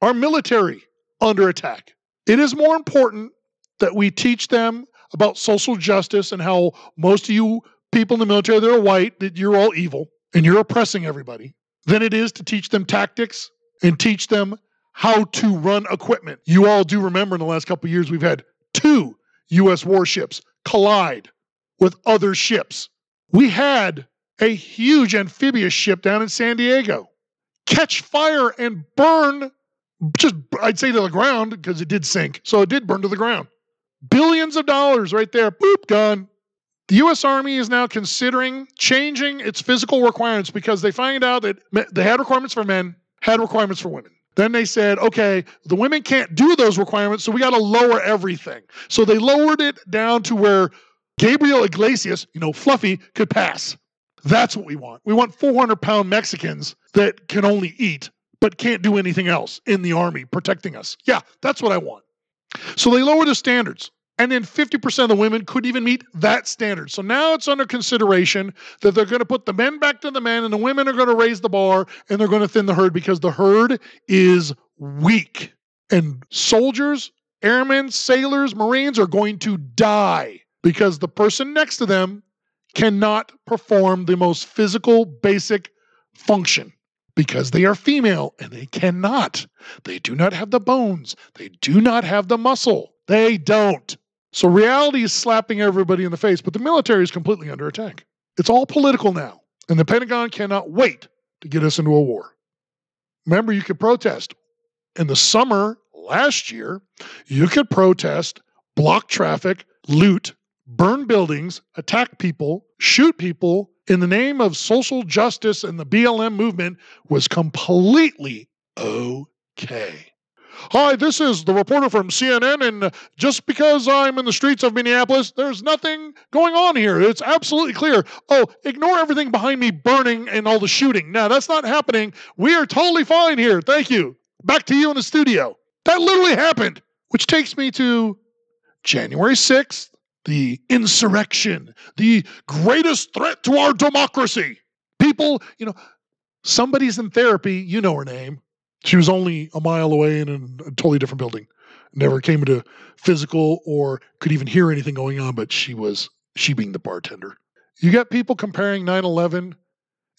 Our military under attack. It is more important that we teach them about social justice and how most of you people in the military that are white, that you're all evil and you're oppressing everybody, than it is to teach them tactics and teach them how to run equipment. You all do remember in the last couple years, we've had two U.S. warships collide with other ships. We had a huge amphibious ship down in San Diego catch fire and burn, just I'd say to the ground because it did sink. So it did burn to the ground. Billions of dollars right there, boop, gone. The U.S. Army is now considering changing its physical requirements because they find out that they had requirements for men, had requirements for women. Then they said, okay, the women can't do those requirements, so we got to lower everything. So they lowered it down to where Gabriel Iglesias, you know, Fluffy, could pass. That's what we want. We want 400 pound Mexicans that can only eat but can't do anything else in the army protecting us. Yeah, that's what I want. So they lowered the standards. And then 50% of the women couldn't even meet that standard. So now it's under consideration that they're going to put the men back to the men and the women are going to raise the bar and they're going to thin the herd because the herd is weak. And soldiers, airmen, sailors, marines are going to die because the person next to them cannot perform the most physical, basic function because they are female and they cannot. They do not have the bones, they do not have the muscle. They don't. So reality is slapping everybody in the face, but the military is completely under attack. It's all political now, and the Pentagon cannot wait to get us into a war. Remember, you could protest. In the summer last year, you could protest, block traffic, loot, burn buildings, attack people, shoot people in the name of social justice and the BLM movement was completely okay. Hi, this is the reporter from CNN, and just because I'm in the streets of Minneapolis, there's nothing going on here. It's absolutely clear. Oh, ignore everything behind me burning and all the shooting. Now, that's not happening. We are totally fine here. Thank you. Back to you in the studio. That literally happened, which takes me to January 6th, the insurrection, the greatest threat to our democracy. People, you know, somebody's in therapy, you know her name. She was only a mile away in a, totally different building. Never came into physical or could even hear anything going on, but she was, she being the bartender. You got people comparing 9 11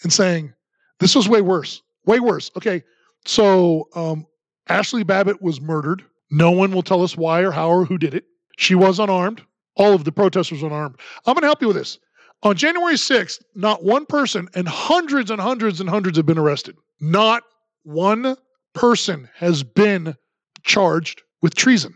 and saying, this was way worse, way worse. Okay, so um, Ashli Babbitt was murdered. No one will tell us why or how or who did it. She was unarmed. All of the protesters were unarmed. I'm going to help you with this. On January 6th, not one person, and hundreds and hundreds and hundreds have been arrested. Not one person has been charged with treason,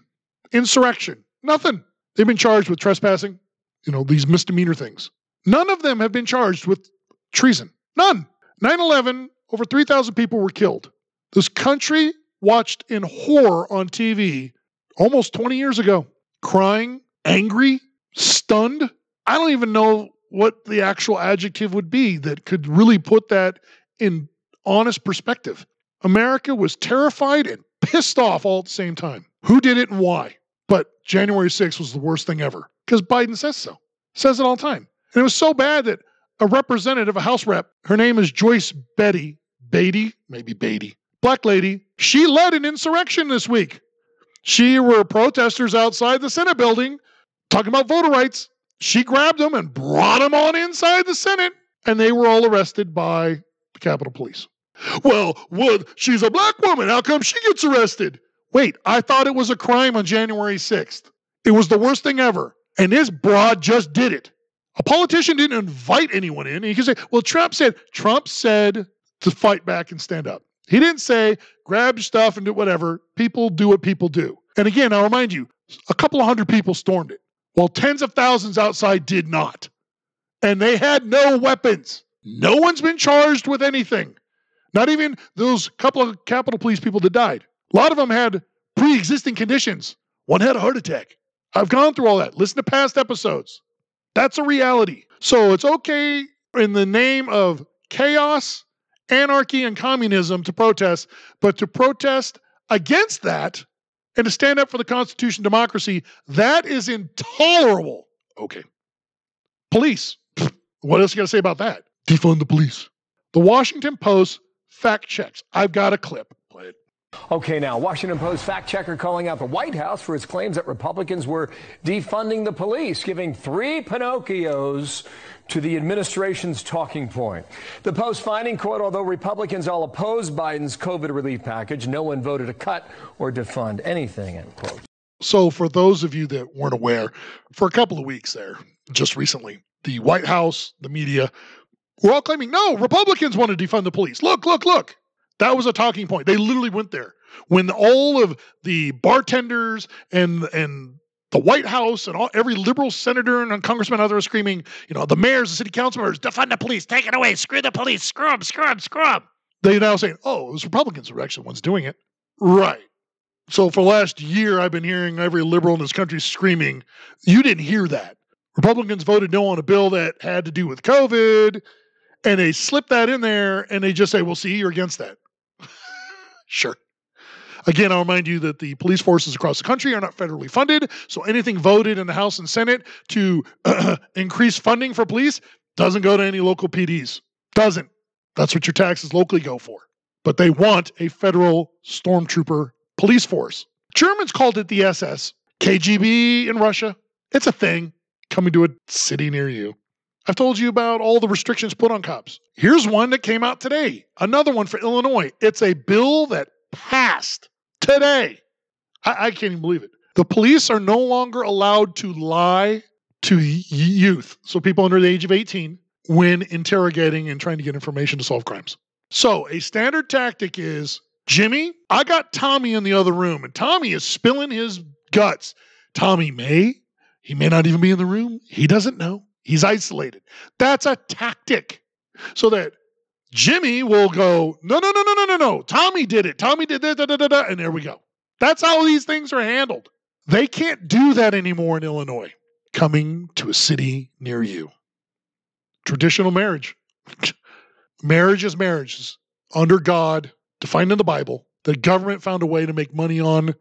insurrection, nothing. They've been charged with trespassing, you know, these misdemeanor things. None of them have been charged with treason. None. 9 11, over 3,000 people were killed. This country watched in horror on TV almost 20 years ago, crying angry, stunned. I don't even know what the actual adjective would be that could really put that in honest perspective. America was terrified and pissed off all at the same time. Who did it and why? But January 6th was the worst thing ever because Biden says so. Says it all the time. And it was so bad that a representative, a House rep, her name is Joyce Betty, Beatty, maybe Beatty, black lady, she led an insurrection this week. She were protesters outside the Senate building talking about voter rights. She grabbed them and brought them on inside the Senate, and they were all arrested by the Capitol Police. Well, what? She's a black woman. How come she gets arrested? Wait, I thought it was a crime on January 6th. It was the worst thing ever. And this broad just did it. A politician didn't invite anyone in. He can say, well, Trump said, Trump said to fight back and stand up. He didn't say, grab stuff and do whatever. People do what people do. And again, I'll remind you, a couple of hundred people stormed it. while tens of thousands outside did not. And they had no weapons. No one's been charged with anything. Not even those couple of Capitol Police people that died. A lot of them had pre existing conditions. One had a heart attack. I've gone through all that. Listen to past episodes. That's a reality. So it's okay in the name of chaos, anarchy, and communism to protest, but to protest against that and to stand up for the Constitution, democracy, that is intolerable. Okay. Police. What else you got to say about that? Defund the police. The Washington Post fact checks. I've got a clip. Play it. Okay, now, Washington Post fact checker calling out the White House for its claims that Republicans were defunding the police, giving three Pinocchios to the administration's talking point. The Post finding, quote, although Republicans all oppose Biden's COVID relief package, no one voted to cut or defund anything, end quote. So, for those of you that weren't aware, for a couple of weeks there, just recently, the White House, the media, were all claiming, no, Republicans want to defund the police. Look, look, look. That was a talking point. They literally went there when all of the bartenders and and the White House and all every liberal senator and congressman out there screaming, you know, the mayors, the city council members, defund the police, take it away, screw the police, screw them, screw them, screw them. They now saying, oh, it was Republicans who were actually the ones doing it. Right. So for the last year, I've been hearing every liberal in this country screaming, you didn't hear that. Republicans voted no on a bill that had to do with COVID, and they slip that in there and they just say, well, see, you're against that. <laughs> Sure. Again, I'll remind you that the police forces across the country are not federally funded. So anything voted in the House and Senate to <clears throat> increase funding for police doesn't go to any local PDs. Doesn't. That's what your taxes locally go for. But they want a federal stormtrooper police force. Germans called it the SS. KGB in Russia. It's a thing coming to a city near you. I've told you about all the restrictions put on cops. Here's one that came out today. Another one for Illinois. It's a bill that passed today. I, I can't even believe it. The police are no longer allowed to lie to youth, so people under the age of 18, when interrogating and trying to get information to solve crimes. So, a standard tactic is Jimmy, I got Tommy in the other room, and Tommy is spilling his guts. Tommy may, he may not even be in the room. He doesn't know. He's isolated. That's a tactic. So that Jimmy will go, no, no, no, no, no, no, no. Tommy did it. Tommy did that, da, da, da, da, and there we go. That's how these things are handled. They can't do that anymore in Illinois. Coming to a city near you. Traditional marriage. <laughs> marriage is marriage. It's under God, defined in the Bible. The government found a way to make money on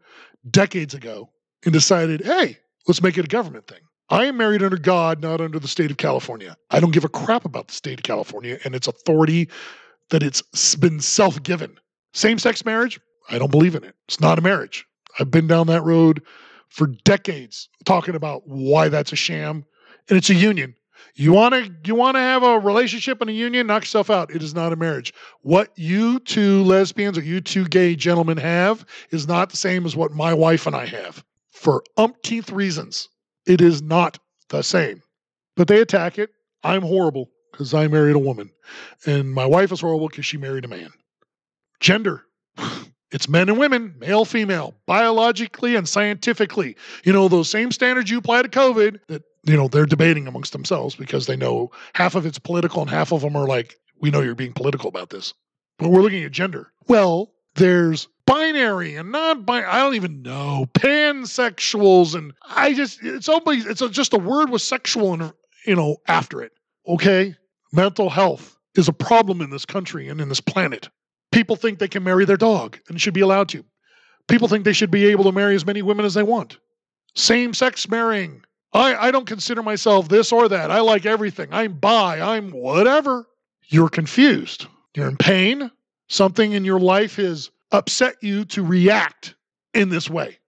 decades ago and decided, hey, let's make it a government thing. I am married under God, not under the state of California. I don't give a crap about the state of California and its authority that it's been self given. Same sex marriage, I don't believe in it. It's not a marriage. I've been down that road for decades talking about why that's a sham and it's a union. You want to you want to have a relationship and a union, knock yourself out. It is not a marriage. What you two lesbians or you two gay gentlemen have is not the same as what my wife and I have for umpteenth reasons. It is not the same. But they attack it. I'm horrible because I married a woman. And my wife is horrible because she married a man. Gender. <sighs> It's men and women, male, female, biologically and scientifically. You know, those same standards you apply to COVID that, you know, they're debating amongst themselves because they know half of it's political and half of them are like, we know you're being political about this. But we're looking at gender. Well, there's binary and non-binary. I don't even know pansexuals, and I just it's always it's just a word with sexual and you know after it. Okay, mental health is a problem in this country and in this planet. People think they can marry their dog and should be allowed to. People think they should be able to marry as many women as they want. Same sex marrying. I, I don't consider myself this or that. I like everything. I'm bi. I'm whatever. You're confused. You're in pain. Something in your life is upset you to react in this way.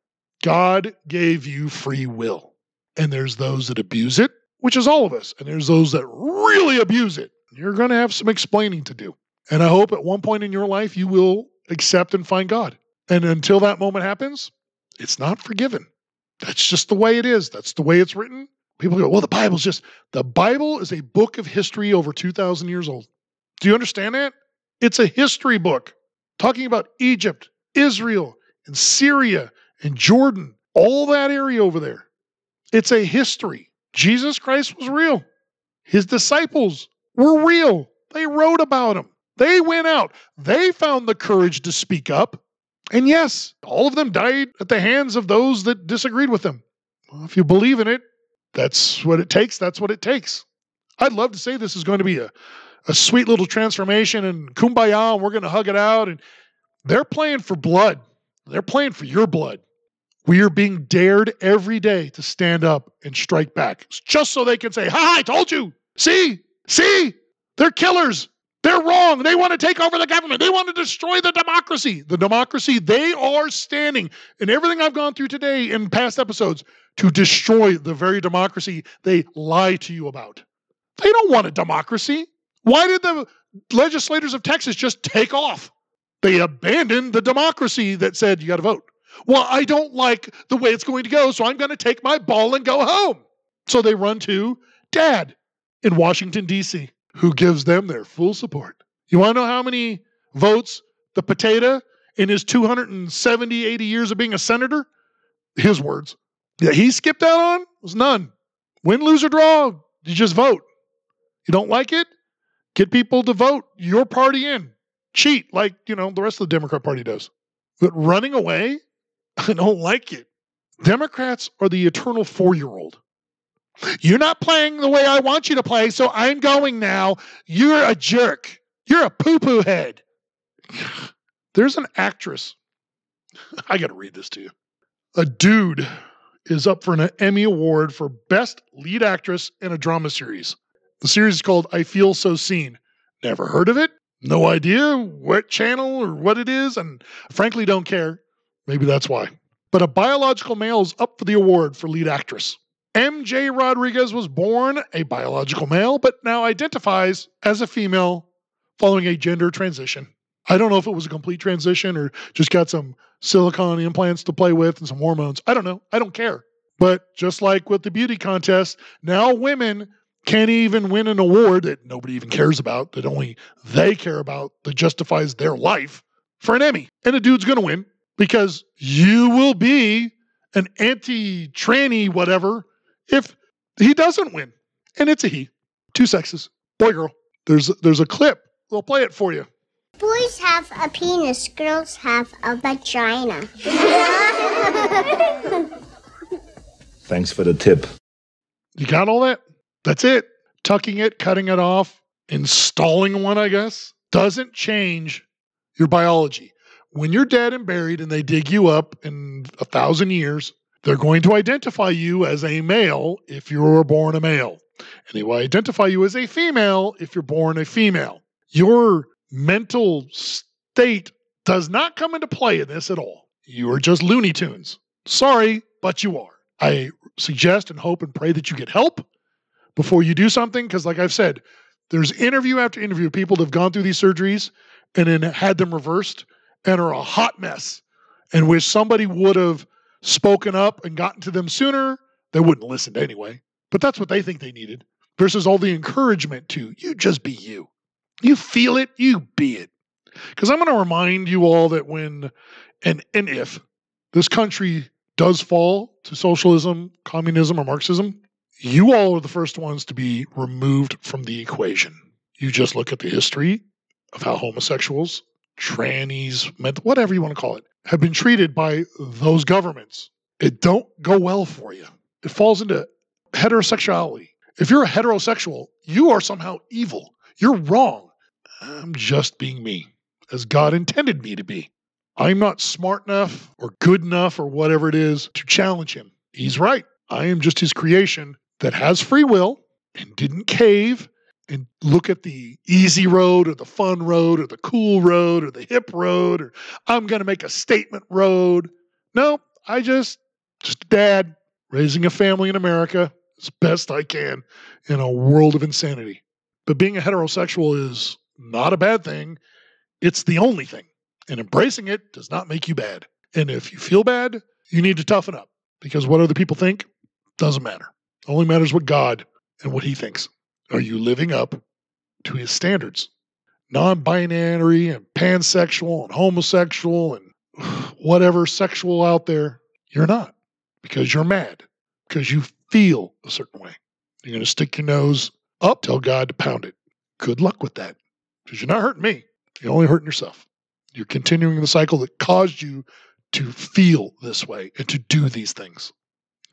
God gave you free will. And there's those that abuse it, which is all of us. And there's those that really abuse it. You're going to have some explaining to do. And I hope at one point in your life you will accept and find God. And until that moment happens, it's not forgiven. That's just the way it is. That's the way it's written. People go, well, the Bible's just, the Bible is a book of history over 2,000 years old. Do you understand that? It's a history book talking about Egypt, Israel, and Syria, and Jordan, all that area over there. It's a history. Jesus Christ was real. His disciples were real. They wrote about him. They went out. They found the courage to speak up. And yes, all of them died at the hands of those that disagreed with them. Well, if you believe in it, that's what it takes. That's what it takes. I'd love to say this is going to be a, a sweet little transformation and kumbaya, and we're going to hug it out. And they're playing for blood. They're playing for your blood. We are being dared every day to stand up and strike back just so they can say, Ha, I told you. See, see, they're killers. They're wrong. They want to take over the government. They want to destroy the democracy. The democracy they are standing in everything I've gone through today in past episodes to destroy the very democracy they lie to you about. They don't want a democracy. Why did the legislators of Texas just take off? They abandoned the democracy that said you got to vote. Well, I don't like the way it's going to go, so I'm going to take my ball and go home. So they run to dad in Washington, D.C., who gives them their full support. You want to know how many votes the potato in his 270, 80 years of being a senator? His words. Yeah, he skipped out on was none. Win, lose, or draw, you just vote. You don't like it? Get people to vote your party in. Cheat like, you know, the rest of the Democrat Party does. But running away, <laughs> I don't like it. Democrats are the eternal four year old. You're not playing the way I want you to play, so I'm going now. You're a jerk. You're a poo poo head. <sighs> There's an actress. <laughs> I got to read this to you. A dude is up for an Emmy Award for Best Lead Actress in a Drama Series. The series is called I Feel So Seen. Never heard of it. No idea what channel or what it is, and frankly don't care. Maybe that's why. But a biological male is up for the award for lead actress. MJ Rodriguez was born a biological male, but now identifies as a female following a gender transition. I don't know if it was a complete transition or just got some silicone implants to play with and some hormones. I don't know. I don't care. But just like with the beauty contest, now women can't even win an award that nobody even cares about, that only they care about, that justifies their life for an Emmy. And a dude's going to win because you will be an anti tranny whatever if he doesn't win. And it's a he. Two sexes, boy, girl. There's, there's a clip. We'll play it for you. Boys have a penis, girls have a vagina. <laughs> Thanks for the tip. You got all that? That's it. Tucking it, cutting it off, installing one, I guess, doesn't change your biology. When you're dead and buried and they dig you up in a thousand years, they're going to identify you as a male if you were born a male. And they will identify you as a female if you're born a female. Your mental state does not come into play in this at all. You are just Looney Tunes. Sorry, but you are. I suggest and hope and pray that you get help before you do something because, like I've said, there's interview after interview of people that have gone through these surgeries and then had them reversed and are a hot mess and wish somebody would have spoken up and gotten to them sooner. They wouldn't listen anyway, but that's what they think they needed versus all the encouragement to you just be you. You feel it, you be it. Because I'm going to remind you all that when and, and if this country does fall to socialism, communism, or Marxism, you all are the first ones to be removed from the equation. You just look at the history of how homosexuals, trannies, whatever you want to call it, have been treated by those governments. It don't go well for you. It falls into heterosexuality. If you're a heterosexual, you are somehow evil. You're wrong. I'm just being me, as God intended me to be. I'm not smart enough or good enough or whatever it is to challenge him. He's right. I am just his creation that has free will and didn't cave and look at the easy road or the fun road or the cool road or the hip road or I'm going to make a statement road. No, I just, just dad raising a family in America as best I can in a world of insanity. But being a heterosexual is not a bad thing. It's the only thing. And embracing it does not make you bad. And if you feel bad, you need to toughen up because what other people think doesn't matter. Only matters what God and what He thinks. Are you living up to His standards? Non binary and pansexual and homosexual and <sighs> whatever sexual out there, you're not because you're mad. because you feel a certain way. You're going to stick your nose up, tell God to pound it. Good luck with that because you're not hurting me. You're only hurting yourself. You're continuing the cycle that caused you to feel this way and to do these things.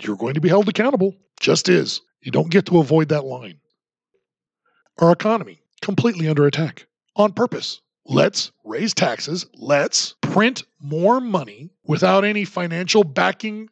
You're going to be held accountable, just is. You don't get to avoid that line. Our economy, completely under attack on purpose. Let's raise taxes. Let's print more money without any financial backing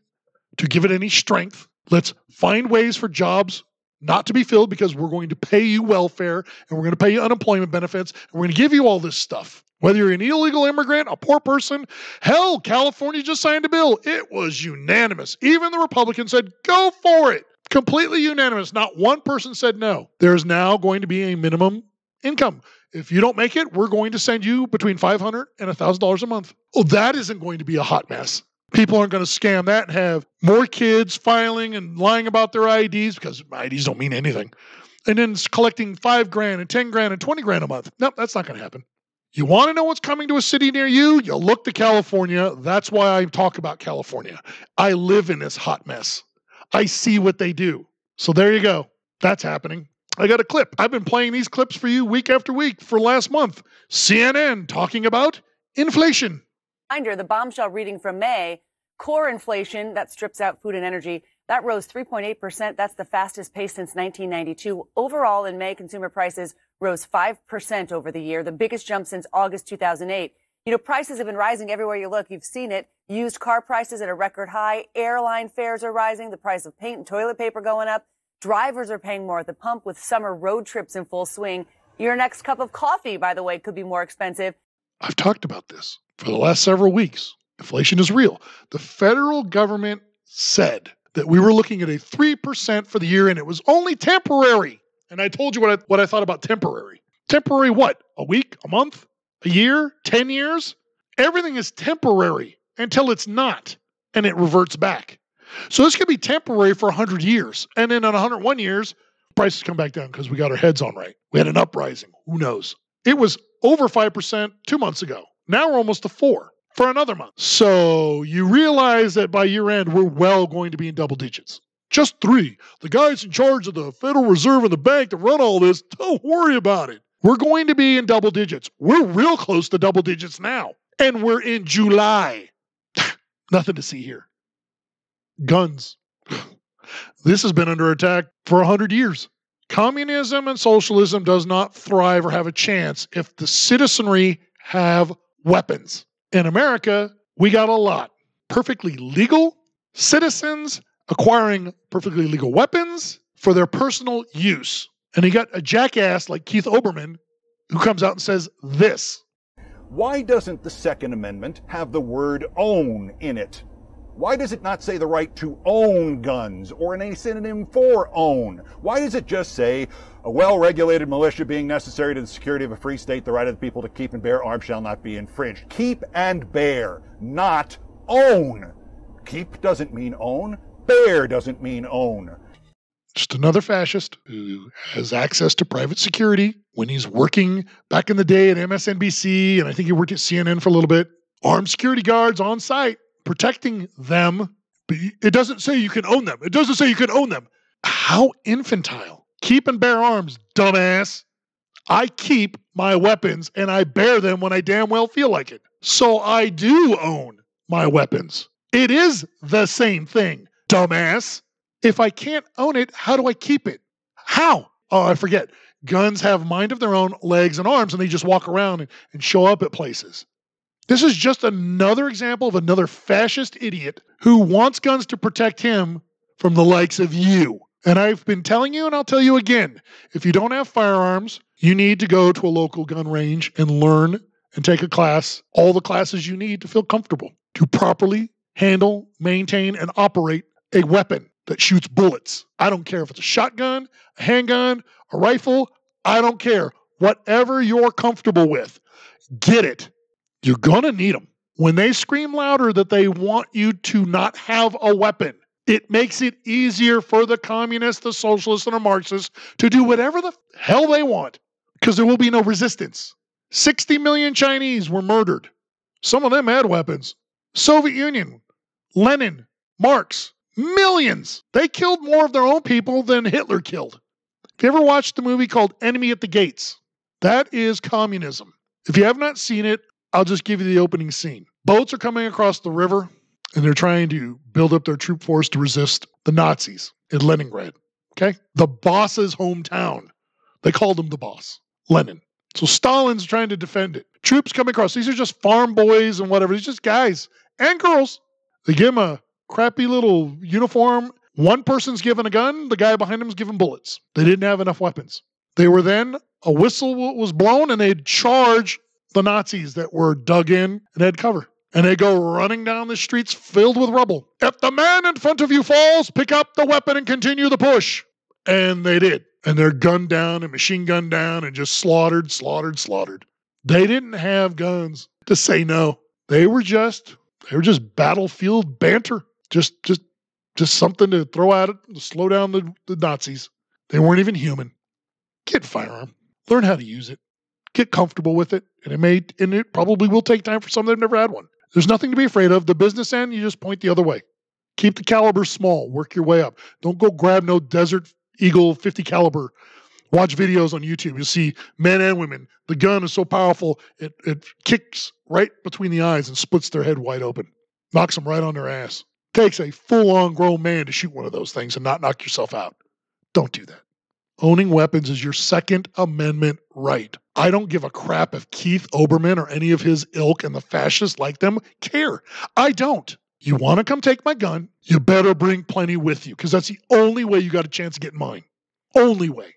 to give it any strength. Let's find ways for jobs not to be filled because we're going to pay you welfare and we're going to pay you unemployment benefits and we're going to give you all this stuff. Whether you're an illegal immigrant, a poor person, hell, California just signed a bill. It was unanimous. Even the Republicans said, go for it. Completely unanimous. Not one person said no. There's now going to be a minimum income. If you don't make it, we're going to send you between 500 and $1,000 a month. Oh, that isn't going to be a hot mess. People aren't going to scam that and have more kids filing and lying about their IDs because IDs don't mean anything. And then collecting five grand and 10 grand and 20 grand a month. Nope, that's not going to happen. You want to know what's coming to a city near you? You look to California. That's why I talk about California. I live in this hot mess. I see what they do. So there you go. That's happening. I got a clip. I've been playing these clips for you week after week for last month. CNN talking about inflation. Reminder the bombshell reading from May core inflation that strips out food and energy that rose 3.8%. That's the fastest pace since 1992. Overall, in May, consumer prices rose 5% over the year, the biggest jump since August 2008. You know, prices have been rising everywhere you look. You've seen it. Used car prices at a record high. Airline fares are rising. The price of paint and toilet paper going up. Drivers are paying more at the pump with summer road trips in full swing. Your next cup of coffee, by the way, could be more expensive. I've talked about this for the last several weeks. Inflation is real. The federal government said that we were looking at a 3% for the year and it was only temporary. And I told you what I, what I thought about temporary. Temporary what? A week? A month? A year? 10 years? Everything is temporary until it's not and it reverts back. So this could be temporary for 100 years. And then in 101 years, prices come back down because we got our heads on right. We had an uprising. Who knows? It was over 5% two months ago. Now we're almost to four for another month. So you realize that by year end, we're well going to be in double digits. Just three. The guys in charge of the Federal Reserve and the bank that run all this, don't worry about it. We're going to be in double digits. We're real close to double digits now. And we're in July. Nothing to see here. Guns. <sighs> this has been under attack for 100 years. Communism and socialism does not thrive or have a chance if the citizenry have weapons. In America, we got a lot. Perfectly legal citizens acquiring perfectly legal weapons for their personal use. And you got a jackass like Keith Olbermann who comes out and says this. Why doesn't the Second Amendment have the word own in it? Why does it not say the right to own guns or any synonym for own? Why does it just say a well regulated militia being necessary to the security of a free state, the right of the people to keep and bear arms shall not be infringed? Keep and bear, not own. Keep doesn't mean own, bear doesn't mean own. Just another fascist who has access to private security when he's working back in the day at MSNBC, and I think he worked at CNN for a little bit. Armed security guards on site protecting them, but it doesn't say you can own them. It doesn't say you can own them. How infantile. Keep and bear arms, dumbass. I keep my weapons and I bear them when I damn well feel like it. So I do own my weapons. It is the same thing, dumbass. If I can't own it, how do I keep it? How? Oh, I forget. Guns have mind of their own, legs and arms, and they just walk around and, and show up at places. This is just another example of another fascist idiot who wants guns to protect him from the likes of you. And I've been telling you, and I'll tell you again if you don't have firearms, you need to go to a local gun range and learn and take a class, all the classes you need to feel comfortable to properly handle, maintain, and operate a weapon that shoots bullets. I don't care if it's a shotgun, a handgun, a rifle, I don't care. Whatever you're comfortable with, get it you're going to need them. When they scream louder that they want you to not have a weapon, it makes it easier for the communists, the socialists, and the Marxists to do whatever the hell they want because there will be no resistance. 60 million Chinese were murdered. Some of them had weapons. Soviet Union, Lenin, Marx, Millions. They killed more of their own people than Hitler killed. If you ever watched the movie called Enemy at the Gates, that is communism. If you have not seen it, I'll just give you the opening scene. Boats are coming across the river and they're trying to build up their troop force to resist the Nazis in Leningrad. Okay? The boss's hometown. They called him the boss, Lenin. So Stalin's trying to defend it. Troops come across. These are just farm boys and whatever. These just guys and girls. They give them a crappy little uniform. One person's given a gun, the guy behind him's given bullets. They didn't have enough weapons. They were then, a whistle was blown and they'd charge the Nazis that were dug in and had cover. And they go running down the streets filled with rubble. If the man in front of you falls, pick up the weapon and continue the push. And they did. And they're gunned down and machine gunned down and just slaughtered, slaughtered, slaughtered. They didn't have guns to say no. They were just they were just battlefield banter. Just just just something to throw at it to slow down the, the Nazis. They weren't even human. Get a firearm. Learn how to use it. Get comfortable with it. And it may and it probably will take time for some that have never had one. There's nothing to be afraid of. The business end, you just point the other way. Keep the caliber small. Work your way up. Don't go grab no Desert Eagle 50 caliber. Watch videos on YouTube. You'll see men and women. The gun is so powerful, it, it kicks right between the eyes and splits their head wide open, knocks them right on their ass. Takes a full on grown man to shoot one of those things and not knock yourself out. Don't do that. Owning weapons is your Second Amendment right. I don't give a crap if Keith Olbermann or any of his ilk and the fascists like them care. I don't. You want to come take my gun, you better bring plenty with you because that's the only way you got a chance of getting mine. Only way.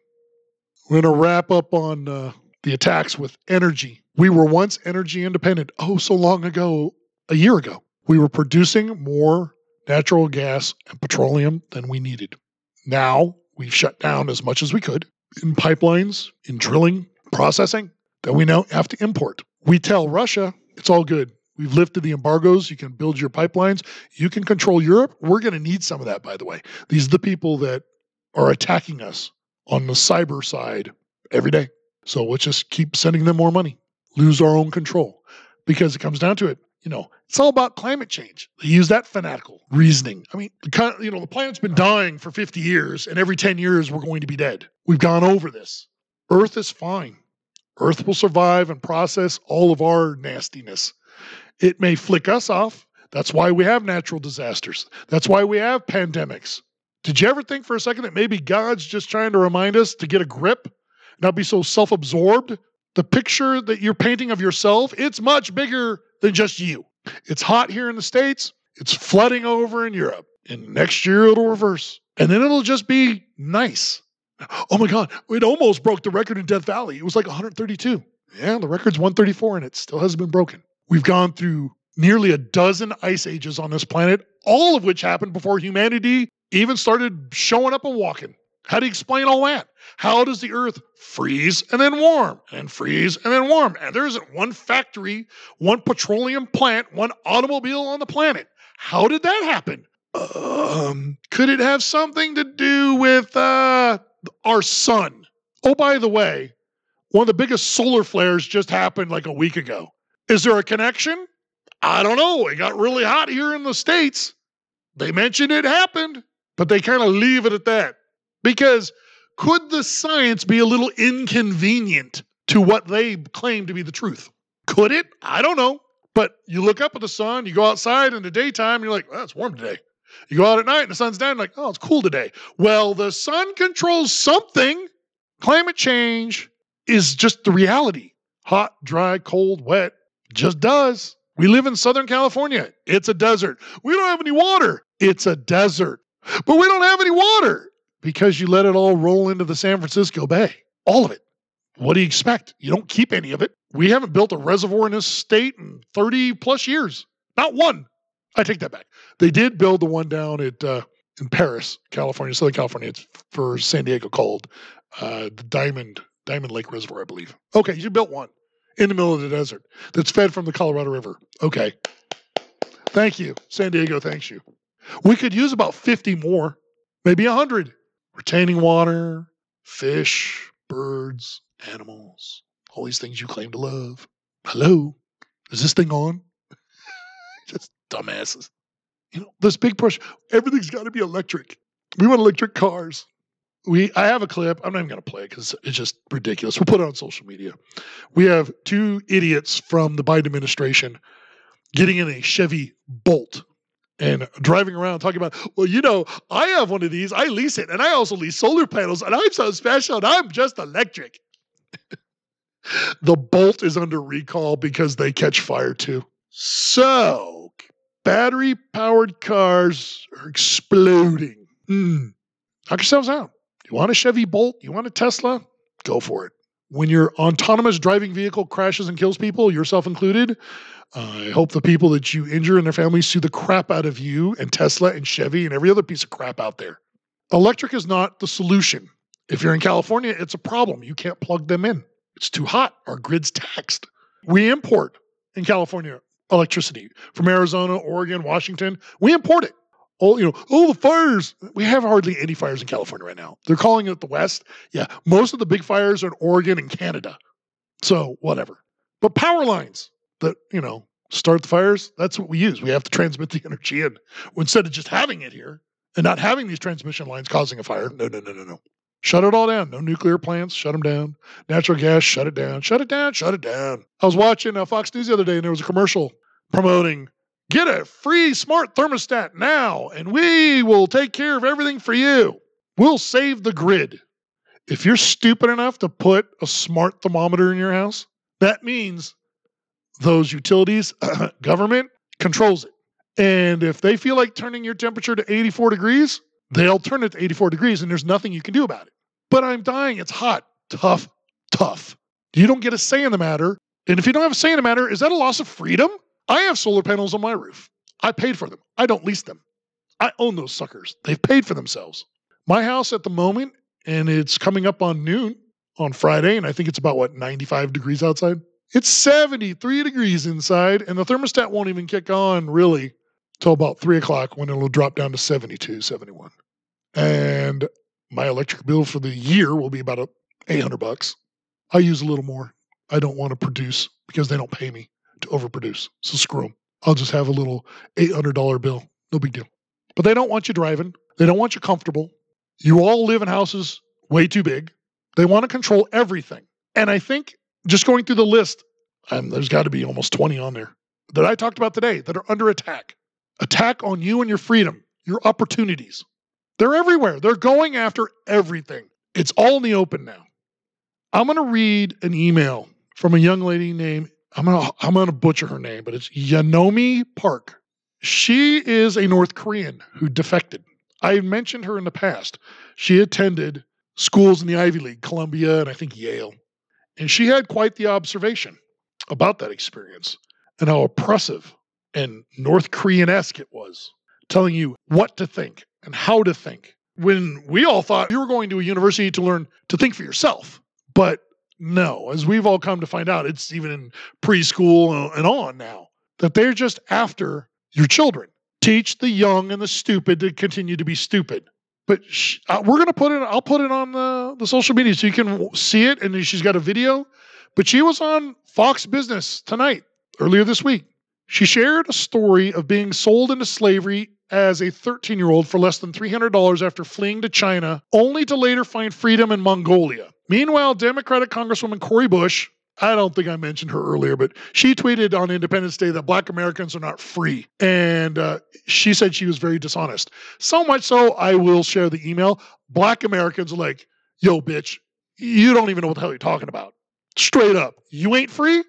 We're going to wrap up on uh, the attacks with energy. We were once energy independent. Oh, so long ago, a year ago. We were producing more natural gas and petroleum than we needed. Now we've shut down as much as we could in pipelines, in drilling, processing that we now have to import. We tell Russia it's all good. We've lifted the embargoes. You can build your pipelines. You can control Europe. We're going to need some of that, by the way. These are the people that are attacking us on the cyber side every day. So let's just keep sending them more money, lose our own control. Because it comes down to it, you know, it's all about climate change. They use that fanatical reasoning. I mean, the, you know, the planet's been dying for 50 years, and every 10 years we're going to be dead. We've gone over this. Earth is fine. Earth will survive and process all of our nastiness. It may flick us off. That's why we have natural disasters. That's why we have pandemics. Did you ever think for a second that maybe God's just trying to remind us to get a grip, not be so self absorbed? The picture that you're painting of yourself, it's much bigger than just you. It's hot here in the States, it's flooding over in Europe. And next year it'll reverse. And then it'll just be nice. Oh my God, it almost broke the record in Death Valley. It was like 132. Yeah, the record's 134 and it still hasn't been broken. We've gone through nearly a dozen ice ages on this planet, all of which happened before humanity even started showing up and walking. How do you explain all that? How does the earth freeze and then warm and freeze and then warm? And there isn't one factory, one petroleum plant, one automobile on the planet. How did that happen? Um, could it have something to do with uh, our sun? Oh, by the way, one of the biggest solar flares just happened like a week ago. Is there a connection? I don't know. It got really hot here in the States. They mentioned it happened, but they kind of leave it at that. Because could the science be a little inconvenient to what they claim to be the truth? Could it? I don't know. But you look up at the sun, you go outside in the daytime, you're like, well, it's warm today. You go out at night and the sun's down, like, oh, it's cool today. Well, the sun controls something. Climate change is just the reality hot, dry, cold, wet. Just does. We live in Southern California. It's a desert. We don't have any water. It's a desert. But we don't have any water because you let it all roll into the San Francisco Bay. All of it. What do you expect? You don't keep any of it. We haven't built a reservoir in this state in 30 plus years. Not one. I take that back. They did build the one down at uh, in Perris, California, Southern California. It's for San Diego called uh, the Diamond Diamond Lake Reservoir, I believe. Okay, you built one in the middle of the desert that's fed from the Colorado River. Okay. Thank you. San Diego thanks you. We could use about 50 more, maybe 100. Retaining water, fish, birds, animals, all these things you claim to love. Hello? Is this thing on? <laughs> Just dumbasses. You know, this big push, everything's got to be electric. We want electric cars. We, I have a clip. I'm not even going to play it because it's just ridiculous. We'll put it on social media. We have two idiots from the Biden administration getting in a Chevy Bolt and driving around talking about, well, you know, I have one of these. I lease it, and I also lease solar panels, and I'm so special, and I'm just electric. <laughs> the Bolt is under recall because they catch fire too. So, battery powered cars are exploding. Mm. Knock yourselves out. You want a Chevy Bolt? You want a Tesla? Go for it. When your autonomous driving vehicle crashes and kills people, yourself included, I hope the people that you injure and their families sue the crap out of you and Tesla and Chevy and every other piece of crap out there. Electric is not the solution. If you're in California, it's a problem. You can't plug them in. It's too hot. Our grid's taxed. We import in California electricity from Arizona, Oregon, Washington. We import it. Oh, you know, oh, the fires. We have hardly any fires in California right now. They're calling it the West. Yeah, most of the big fires are in Oregon and Canada. So, whatever. But power lines, that you know start the fires that's what we use. We have to transmit the <laughs> energy in. Instead of just having it here and not having these transmission lines causing a fire no no no no no. Shut it all down. No nuclear plants shut them down. Natural gas shut it down. Shut it down shut it down. I was watching uh, fox news the other day and there was a commercial promoting get a free smart thermostat now and we will take care of everything for you. We'll save the grid. If you're stupid enough to put a smart thermometer in your house that means those utilities, <clears throat> government controls it. And if they feel like turning your temperature to 84 degrees, they'll turn it to 84 degrees and there's nothing you can do about it. But I'm dying. It's hot. Tough, tough. You don't get a say in the matter. And if you don't have a say in the matter, is that a loss of freedom? I have solar panels on my roof. I paid for them. I don't lease them. I own those suckers. They've paid for themselves. My house at the moment, and it's coming up on noon on Friday, and I think it's about what, 95 degrees outside? It's 73 degrees inside, and the thermostat won't even kick on really till about 3 o'clock when it'll drop down to 72, 71. And my electric bill for the year will be about 800 bucks. I use a little more. I don't want to produce because they don't pay me to overproduce. So screw them. I'll just have a little $800 bill. No big deal. But they don't want you driving. They don't want you comfortable. You all live in houses way too big. They want to control everything. And I think just going through the list, and there's got to be almost 20 on there that I talked about today that are under attack. Attack on you and your freedom, your opportunities. They're everywhere. They're going after everything. It's all in the open now. I'm going to read an email from a young lady named I'm going to I'm to butcher her name, but it's Yeonmi Park. She is a North Korean who defected. I mentioned her in the past. She attended schools in the Ivy League, Columbia, and I think Yale. And she had quite the observation about that experience and how oppressive and North Korean esque it was, telling you what to think and how to think. When we all thought you were going to a university to learn to think for yourself. But no, as we've all come to find out, it's even in preschool and on now that they're just after your children. Teach the young and the stupid to continue to be stupid but uh, we're gonna put it. I'll put it on the the social media so you can see it. And she's got a video. But she was on Fox Business tonight earlier this week. She shared a story of being sold into slavery as a 13 year old for less than $300 after fleeing to China, only to later find freedom in Mongolia. Meanwhile, Democratic Congresswoman Cori Bush I don't think I mentioned her earlier, but she tweeted on Independence Day that Black Americans are not free. And uh, she said she was very dishonest. So much so, I will share the email. Black Americans are like, yo, bitch, you don't even know what the hell you're talking about. Straight up. You ain't free?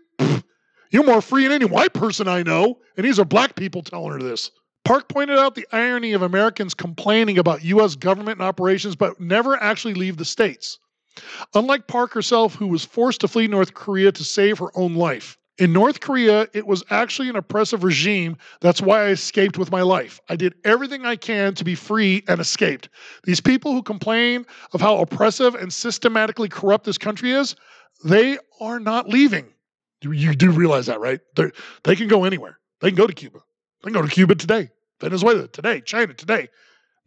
You're more free than any white person I know. And these are black people telling her this. Park pointed out the irony of Americans complaining about U.S. government operations, but never actually leave the states. Unlike Park herself, who was forced to flee North Korea to save her own life. In North Korea, it was actually an oppressive regime. That's why I escaped with my life. I did everything I can to be free and escaped. These people who complain of how oppressive and systematically corrupt this country is, they are not leaving. You do realize that, right? They're, they can go anywhere. They can go to Cuba. They can go to Cuba today, Venezuela today, China today.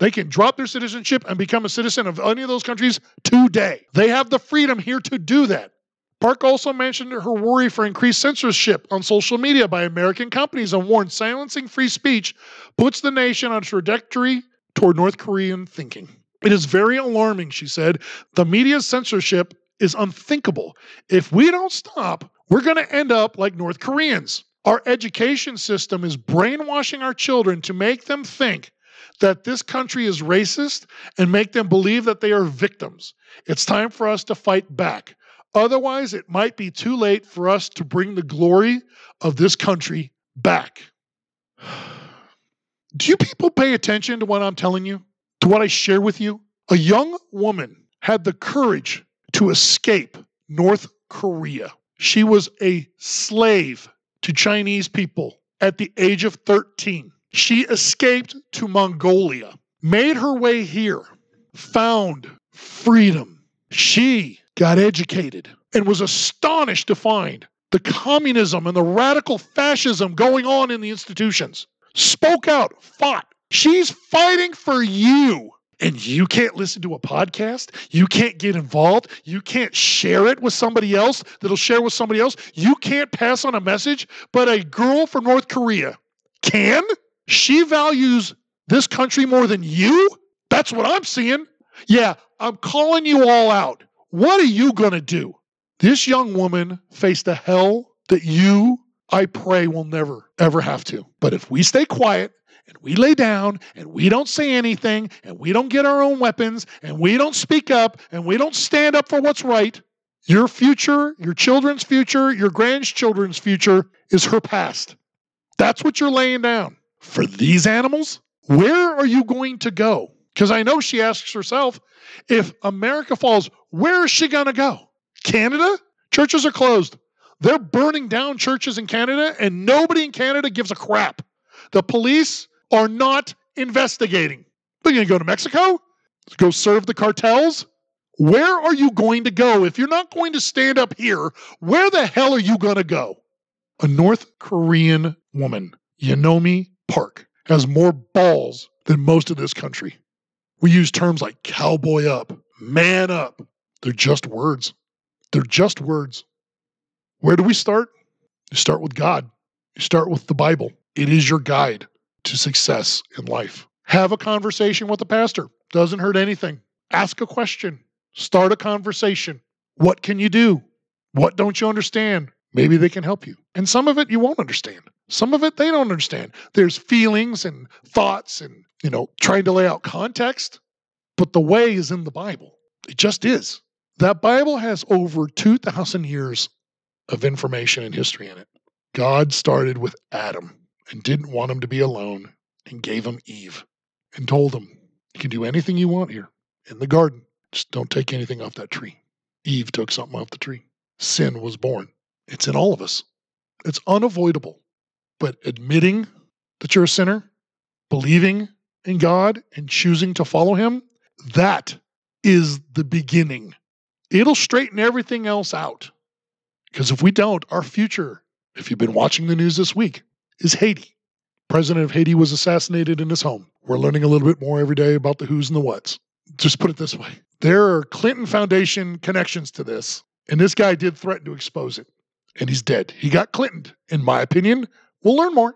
They can drop their citizenship and become a citizen of any of those countries today. They have the freedom here to do that. Park also mentioned her worry for increased censorship on social media by American companies and warned silencing free speech puts the nation on a trajectory toward North Korean thinking. It is very alarming, she said. The media's censorship is unthinkable. If we don't stop, we're going to end up like North Koreans. Our education system is brainwashing our children to make them think that this country is racist and make them believe that they are victims. It's time for us to fight back. Otherwise, it might be too late for us to bring the glory of this country back. <sighs> Do you people pay attention to what I'm telling you? To what I share with you? A young woman had the courage to escape North Korea. She was a slave to Chinese people at the age of 13. She escaped to Mongolia, made her way here, found freedom. She got educated and was astonished to find the communism and the radical fascism going on in the institutions. Spoke out, fought. She's fighting for you. And you can't listen to a podcast. You can't get involved. You can't share it with somebody else that'll share with somebody else. You can't pass on a message. But a girl from North Korea can. She values this country more than you. That's what I'm seeing. Yeah, I'm calling you all out. What are you going to do? This young woman faced a hell that you, I pray, will never, ever have to. But if we stay quiet and we lay down and we don't say anything and we don't get our own weapons and we don't speak up and we don't stand up for what's right, your future, your children's future, your grandchildren's future is her past. That's what you're laying down. For these animals, where are you going to go? Because I know she asks herself, if America falls, where is she going to go? Canada? Churches are closed. They're burning down churches in Canada, and nobody in Canada gives a crap. The police are not investigating. They're going to go to Mexico? Go serve the cartels? Where are you going to go? If you're not going to stand up here, where the hell are you going to go? A North Korean woman, Yeonmi Park, has more balls than most of this country. We use terms like cowboy up, man up. They're just words. They're just words. Where do we start? You start with God. You start with the Bible. It is your guide to success in life. Have a conversation with a pastor. Doesn't hurt anything. Ask a question. Start a conversation. What can you do? What don't you understand? Maybe they can help you. And some of it you won't understand. Some of it they don't understand. There's feelings and thoughts and, you know, trying to lay out context, but the way is in the Bible. It just is. That Bible has over 2,000 years of information and history in it. God started with Adam and didn't want him to be alone and gave him Eve and told him, You can do anything you want here in the garden. Just don't take anything off that tree. Eve took something off the tree. Sin was born. It's in all of us. It's unavoidable. But admitting that you're a sinner, believing in God, and choosing to follow Him, that is the beginning. It'll straighten everything else out. Because if we don't, our future, if you've been watching the news this week, is Haiti. President of Haiti was assassinated in his home. We're learning a little bit more every day about the who's and the whats. Just put it this way there are Clinton Foundation connections to this, and this guy did threaten to expose it, and he's dead. He got Clinton, in my opinion, We'll learn more.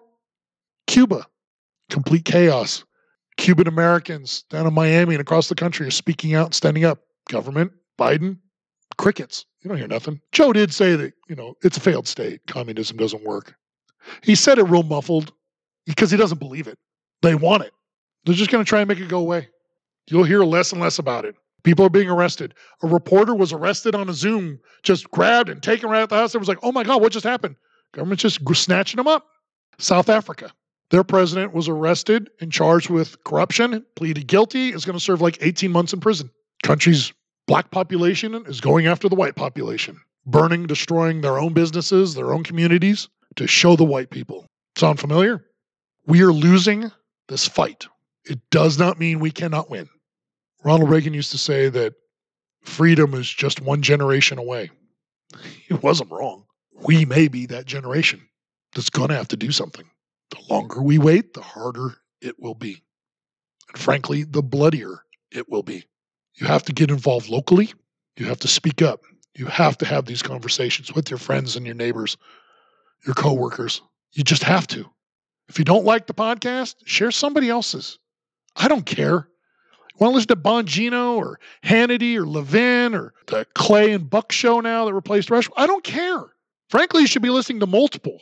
Cuba, complete chaos. Cuban Americans down in Miami and across the country are speaking out and standing up. Government, Biden, crickets. You don't hear nothing. Joe did say that, you know, it's a failed state. Communism doesn't work. He said it real muffled because he doesn't believe it. They want it. They're just going to try and make it go away. You'll hear less and less about it. People are being arrested. A reporter was arrested on a Zoom, just grabbed and taken right out of the house. It was like, oh my God, what just happened? Government's just snatching them up. South Africa. Their president was arrested and charged with corruption, pleaded guilty, is going to serve like 18 months in prison. Country's black population is going after the white population, burning, destroying their own businesses, their own communities to show the white people. Sound familiar? We are losing this fight. It does not mean we cannot win. Ronald Reagan used to say that freedom is just one generation away. <laughs> He wasn't wrong. We may be that generation that's going to have to do something. The longer we wait, the harder it will be. And frankly, the bloodier it will be. You have to get involved locally. You have to speak up. You have to have these conversations with your friends and your neighbors, your coworkers. You just have to. If you don't like the podcast, share somebody else's. I don't care. Want to listen to Bongino or Hannity or Levin or the Clay and Buck show now that replaced Rush? I don't care. Frankly, you should be listening to multiple.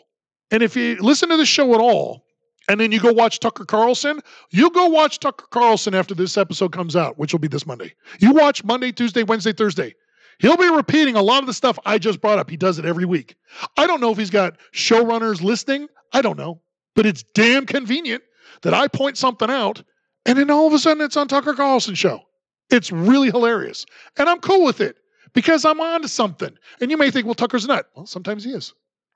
And if you listen to the show at all, and then you go watch Tucker Carlson, you go watch Tucker Carlson after this episode comes out, which will be this Monday. You watch Monday, Tuesday, Wednesday, Thursday. He'll be repeating a lot of the stuff I just brought up. He does it every week. I don't know if he's got showrunners listening. I don't know. But it's damn convenient that I point something out and then all of a sudden it's on Tucker Carlson show. It's really hilarious. And I'm cool with it because I'm on to something. And you may think, well, Tucker's not. Well, sometimes he is.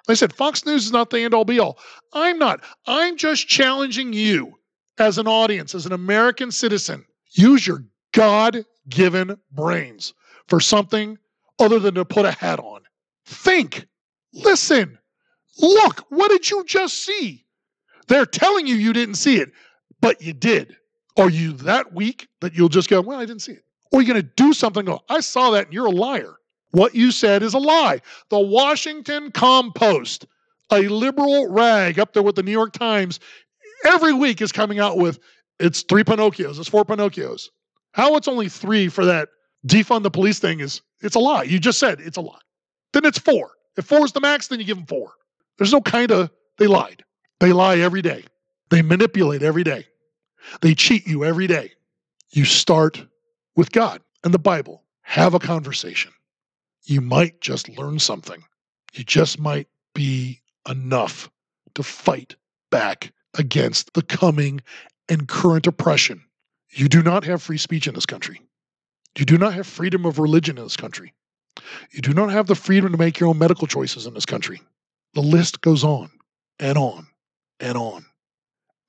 I said, Fox News is not the end all be all. I'm not. I'm just challenging you as an audience, as an American citizen. Use your God given brains for something other than to put a hat on. Think, listen, look, what did you just see? They're telling you you didn't see it, but you did. Are you that weak that you'll just go, well, I didn't see it? Or are you going to do something go, I saw that and you're a liar? What you said is a lie. The Washington Compost, a liberal rag up there with the New York Times, every week is coming out with it's three Pinocchios, it's four Pinocchios. How it's only three for that defund the police thing is it's a lie. You just said it's a lie. Then it's four. If four is the max, then you give them four. There's no kind of, they lied. They lie every day. They manipulate every day. They cheat you every day. You start with God and the Bible. Have a conversation. You might just learn something. You just might be enough to fight back against the coming and current oppression. You do not have free speech in this country. You do not have freedom of religion in this country. You do not have the freedom to make your own medical choices in this country. The list goes on and on and on.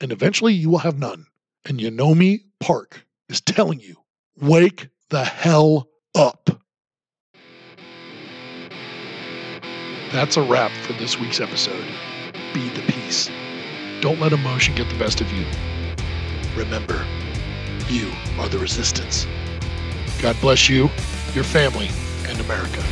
And eventually you will have none. And Yeonmi Park is telling you wake the hell up. That's a wrap for this week's episode. Be the peace. Don't let emotion get the best of you. Remember, you are the resistance. God bless you, your family, and America.